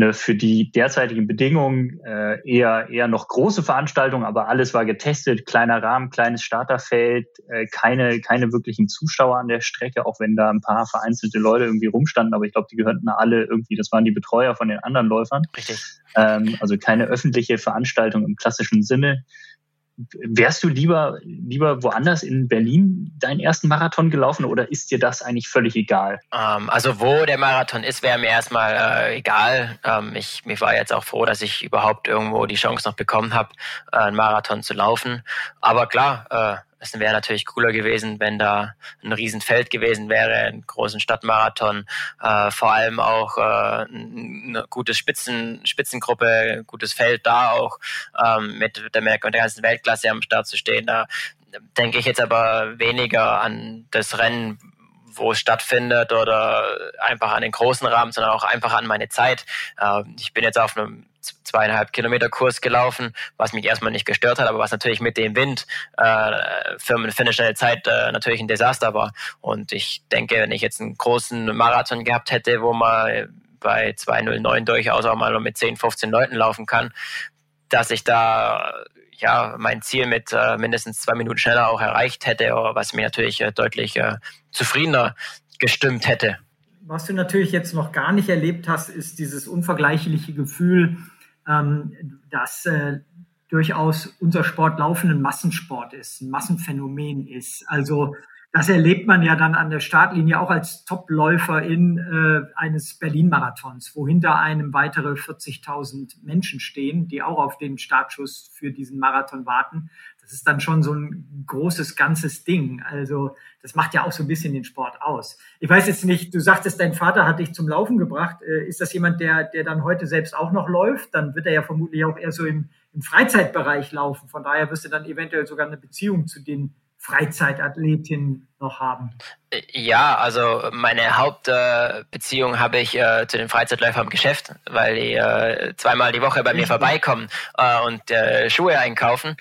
eine für die derzeitigen Bedingungen äh, eher, eher noch große Veranstaltung, aber alles war getestet, kleiner Rahmen, kleines Starterfeld, äh, keine, keine wirklichen Zuschauer an der Strecke, auch wenn da ein paar vereinzelte Leute irgendwie rumstanden, aber ich glaube, die gehörten alle irgendwie, das waren die Betreuer von den anderen Läufern. Richtig. Ähm, also keine öffentliche Veranstaltung im klassischen Sinne wärst du lieber, lieber woanders in Berlin deinen ersten Marathon gelaufen oder ist dir das eigentlich völlig egal? Ähm, also wo der Marathon ist, wäre mir erstmal äh, egal. Ähm, ich mir war jetzt auch froh, dass ich überhaupt irgendwo die Chance noch bekommen habe, äh, einen Marathon zu laufen. Aber klar, äh, es wäre natürlich cooler gewesen, wenn da ein Riesenfeld gewesen wäre, einen großen Stadtmarathon, äh, vor allem auch äh, eine gute Spitzen, Spitzengruppe, gutes Feld da auch ähm, mit der, mit der ganzen Weltklasse am Start zu stehen. Da denke ich jetzt aber weniger an das Rennen, wo es stattfindet oder einfach an den großen Rahmen, sondern auch einfach an meine Zeit. Äh, ich bin jetzt auf einem zweieinhalb Kilometer Kurs gelaufen, was mich erstmal nicht gestört hat, aber was natürlich mit dem Wind äh, für, eine schnelle Zeit äh, natürlich ein Desaster war. Und ich denke, wenn ich jetzt einen großen Marathon gehabt hätte, wo man bei 2.09 durchaus auch mal mit 10, 15 Leuten laufen kann, dass ich da ja mein Ziel mit äh, mindestens zwei Minuten schneller auch erreicht hätte, was mich natürlich äh, deutlich äh, zufriedener gestimmt hätte. Was du natürlich jetzt noch gar nicht erlebt hast, ist dieses unvergleichliche Gefühl, ähm, dass äh, durchaus unser Sport laufenden Massensport ist, ein Massenphänomen ist. Also das erlebt man ja dann an der Startlinie auch als Topläufer in äh, eines Berlin-Marathons, wo hinter einem weitere 40.000 Menschen stehen, die auch auf den Startschuss für diesen Marathon warten. Das ist dann schon so ein großes ganzes Ding. Also das macht ja auch so ein bisschen den Sport aus. Ich weiß jetzt nicht, du sagtest, dein Vater hat dich zum Laufen gebracht. Äh, ist das jemand, der, der dann heute selbst auch noch läuft? Dann wird er ja vermutlich auch eher so im, im Freizeitbereich laufen. Von daher wirst du dann eventuell sogar eine Beziehung zu den Freizeitathletin noch haben? Ja, also meine Hauptbeziehung äh, habe ich äh, zu den Freizeitläufern im Geschäft, weil die äh, zweimal die Woche bei mir vorbeikommen äh, und äh, Schuhe einkaufen.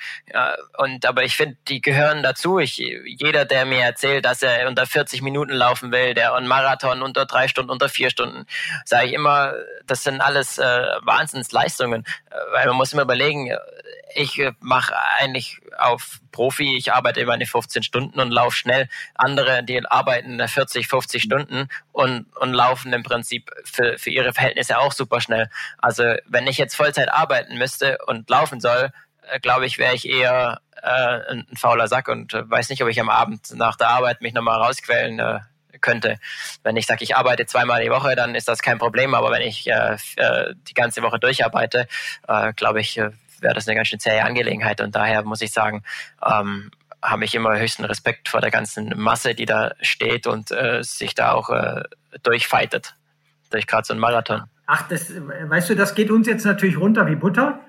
und aber ich finde, die gehören dazu. Ich, jeder, der mir erzählt, dass er unter 40 Minuten laufen will, der einen Marathon unter drei Stunden, unter vier Stunden, sage ich immer, das sind alles äh, Wahnsinnsleistungen, weil man muss immer überlegen, ich mache eigentlich auf Profi, ich arbeite immer eine 15 Stunden und laufe schnell. Andere, die arbeiten 40, 50 Stunden und, und laufen im Prinzip für, für ihre Verhältnisse auch super schnell. Also wenn ich jetzt Vollzeit arbeiten müsste und laufen soll, äh, glaube ich, wäre ich eher äh, ein, fauler Sack und äh, weiß nicht, ob ich am Abend nach der Arbeit mich nochmal rausquälen äh, könnte. Wenn ich sage, ich arbeite zweimal die Woche, dann ist das kein Problem. Aber wenn ich äh, äh die ganze Woche durcharbeite, glaube ich, wäre das eine ganz schön zähe Angelegenheit. Und daher muss ich sagen, ähm, habe ich immer höchsten Respekt vor der ganzen Masse, die da steht und äh, sich da auch äh, durchfightet. Durch gerade so einen Marathon. Ach, das, weißt du, das geht uns jetzt natürlich runter wie Butter,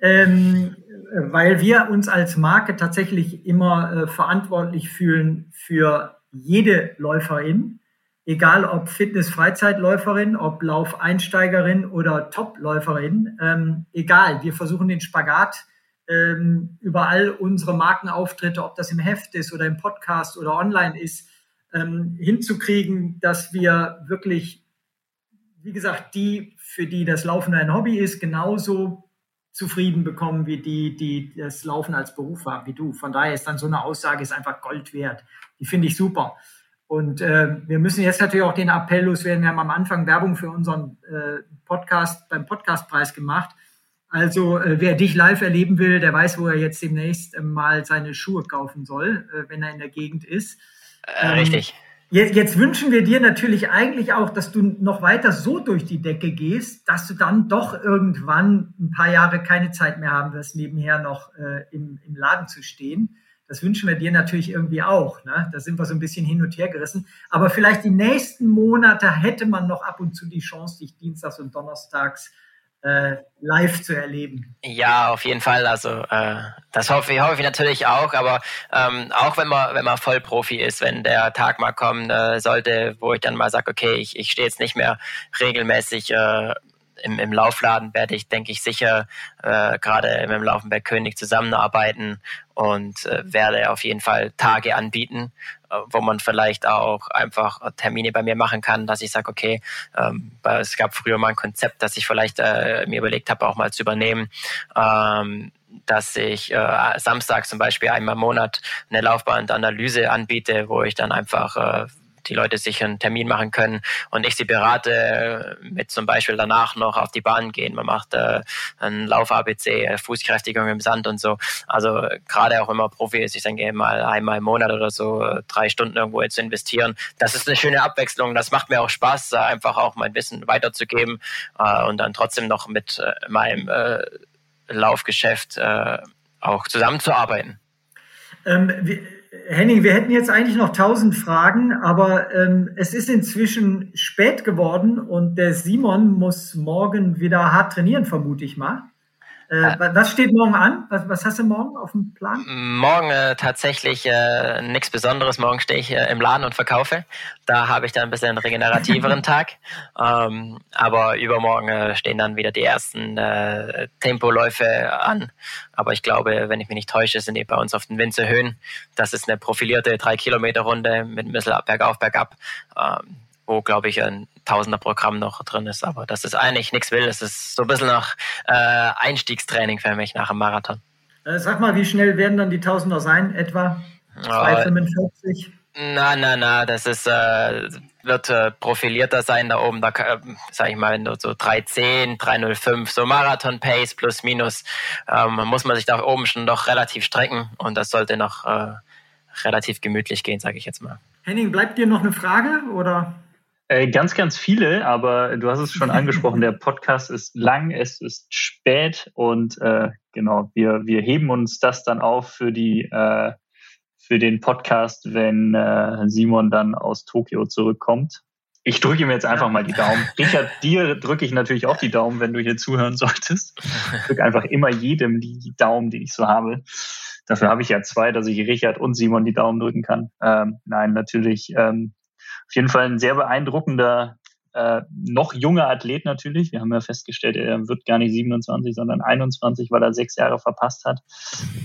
ähm, weil wir uns als Marke tatsächlich immer äh, verantwortlich fühlen für jede Läuferin egal ob Fitness-Freizeitläuferin, ob Laufeinsteigerin oder Topläuferin, ähm, egal, wir versuchen den Spagat ähm, über all unsere Markenauftritte, ob das im Heft ist oder im Podcast oder online ist, ähm, hinzukriegen, dass wir wirklich, wie gesagt, die, für die das Laufen ein Hobby ist, genauso zufrieden bekommen wie die, die das Laufen als Beruf haben, wie du. Von daher ist dann so eine Aussage ist einfach Gold wert. Die finde ich super. Und äh, wir müssen jetzt natürlich auch den Appell loswerden. Wir haben am Anfang Werbung für unseren äh, Podcast beim Podcastpreis gemacht. Also äh, wer dich live erleben will, der weiß, wo er jetzt demnächst äh, mal seine Schuhe kaufen soll, äh, wenn er in der Gegend ist. Äh, ähm, richtig. Jetzt, jetzt, wünschen wir dir natürlich eigentlich auch, dass du noch weiter so durch die Decke gehst, dass du dann doch irgendwann ein paar Jahre keine Zeit mehr haben wirst, nebenher noch äh, im, im Laden zu stehen. Das wünschen wir dir natürlich irgendwie auch. Ne? Da sind wir so ein bisschen hin und her gerissen. Aber vielleicht die nächsten Monate hätte man noch ab und zu die Chance, dich dienstags und donnerstags äh, live zu erleben. Ja, auf jeden Fall. Also äh, das hoffe ich, hoffe ich natürlich auch. Aber ähm, auch wenn man wenn man Vollprofi ist, wenn der Tag mal kommen äh, sollte, wo ich dann mal sage, okay, ich, ich stehe jetzt nicht mehr regelmäßig äh, im, im Laufladen werde ich, denke ich, sicher äh, gerade im Laufenberg König zusammenarbeiten und äh, werde auf jeden Fall Tage anbieten, äh, wo man vielleicht auch einfach Termine bei mir machen kann, dass ich sage, okay, ähm, es gab früher mal ein Konzept, das ich vielleicht äh, mir überlegt habe, auch mal zu übernehmen. Ähm, dass ich äh, Samstag zum Beispiel einmal im Monat eine Laufbandanalyse anbiete, wo ich dann einfach äh, die Leute sich einen Termin machen können und ich sie berate mit zum Beispiel danach noch auf die Bahn gehen. Man macht äh, ein Lauf-ABC, Fußkräftigung im Sand und so. Also gerade auch immer Profi ist, ich denke mal einmal im Monat oder so drei Stunden irgendwo zu investieren. Das ist eine schöne Abwechslung. Das macht mir auch Spaß, einfach auch mein Wissen weiterzugeben äh, und dann trotzdem noch mit äh, meinem äh, Laufgeschäft äh, auch zusammenzuarbeiten. Ähm, Henning, wir hätten jetzt eigentlich noch tausend Fragen, aber ähm, es ist inzwischen spät geworden und der Simon muss morgen wieder hart trainieren, vermute ich mal. Äh, was steht morgen an? Was, was, hast du morgen auf dem Plan? Morgen äh, tatsächlich äh, nichts Besonderes. Morgen stehe ich äh, im Laden und verkaufe. Da habe ich dann ein bisschen einen regenerativeren Tag. Ähm, aber übermorgen äh, stehen dann wieder die ersten äh, Tempoläufe an. Aber ich glaube, wenn ich mich nicht täusche, sind die bei uns auf den Winzerhöhen. Das ist eine profilierte 3-Kilometer-Runde mit ein bisschen bergauf, bergab. Ähm, wo, glaube ich, ein Tausender-Programm noch drin ist. Aber das ist eigentlich nichts will. Es ist so ein bisschen nach äh, Einstiegstraining für mich nach dem Marathon. Äh, sag mal, wie schnell werden dann die Tausender sein? Etwa 2,45? Na, na, na, das ist, äh, wird äh, profilierter sein da oben. Da, äh, sag ich mal, wenn du so 3,10, 3,05, so Marathon-Pace plus minus, ähm, muss man sich da oben schon doch relativ strecken und das sollte noch äh, relativ gemütlich gehen, sage ich jetzt mal. Henning, bleibt dir noch eine Frage oder? Äh, ganz, ganz viele, aber du hast es schon angesprochen, der Podcast ist lang, es ist spät und äh, genau, wir, wir heben uns das dann auf für die äh, für den Podcast, wenn äh, Simon dann aus Tokio zurückkommt. Ich drücke ihm jetzt einfach mal die Daumen. Richard, dir drücke ich natürlich auch die Daumen, wenn du hier zuhören solltest. Ich drücke einfach immer jedem die, Daumen, die ich so habe. Dafür habe ich ja zwei, dass ich Richard und Simon die Daumen drücken kann. Ähm, nein, natürlich ähm, auf jeden Fall ein sehr beeindruckender, äh, noch junger Athlet natürlich. Wir haben ja festgestellt, er wird gar nicht 27, sondern 21, weil er sechs Jahre verpasst hat.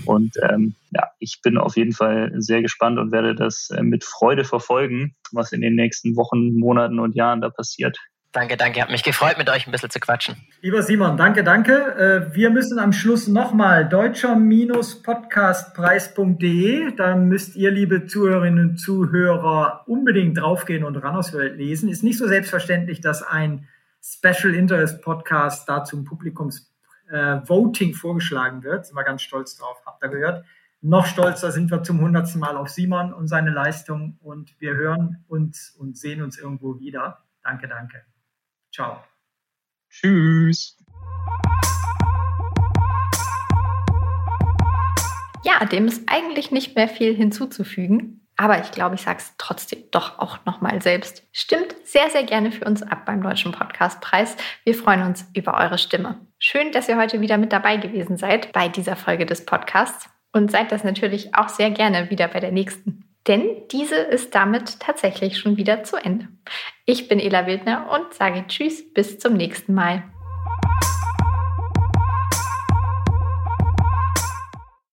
Und ähm, ja, ich bin auf jeden Fall sehr gespannt und werde das äh, mit Freude verfolgen, was in den nächsten Wochen, Monaten und Jahren da passiert. Danke, danke. Hat mich gefreut, mit euch ein bisschen zu quatschen. Lieber Simon, danke, danke. Äh, wir müssen am Schluss nochmal deutscher-podcastpreis.de. Da müsst ihr, liebe Zuhörerinnen und Zuhörer, unbedingt draufgehen und Rannerswelt lesen. Ist nicht so selbstverständlich, dass ein Special Interest Podcast da zum Publikumsvoting äh, vorgeschlagen wird. Sind wir ganz stolz drauf. Habt ihr gehört? Noch stolzer sind wir zum hundertsten Mal auf Simon und seine Leistung und wir hören uns und sehen uns irgendwo wieder. Danke, danke. Ciao. Tschüss. Ja, dem ist eigentlich nicht mehr viel hinzuzufügen. Aber ich glaube, ich sage es trotzdem doch auch nochmal selbst. Stimmt sehr, sehr gerne für uns ab beim Deutschen Podcastpreis. Wir freuen uns über eure Stimme. Schön, dass ihr heute wieder mit dabei gewesen seid bei dieser Folge des Podcasts. Und seid das natürlich auch sehr gerne wieder bei der nächsten. Denn diese ist damit tatsächlich schon wieder zu Ende. Ich bin Ela Wildner und sage Tschüss, bis zum nächsten Mal.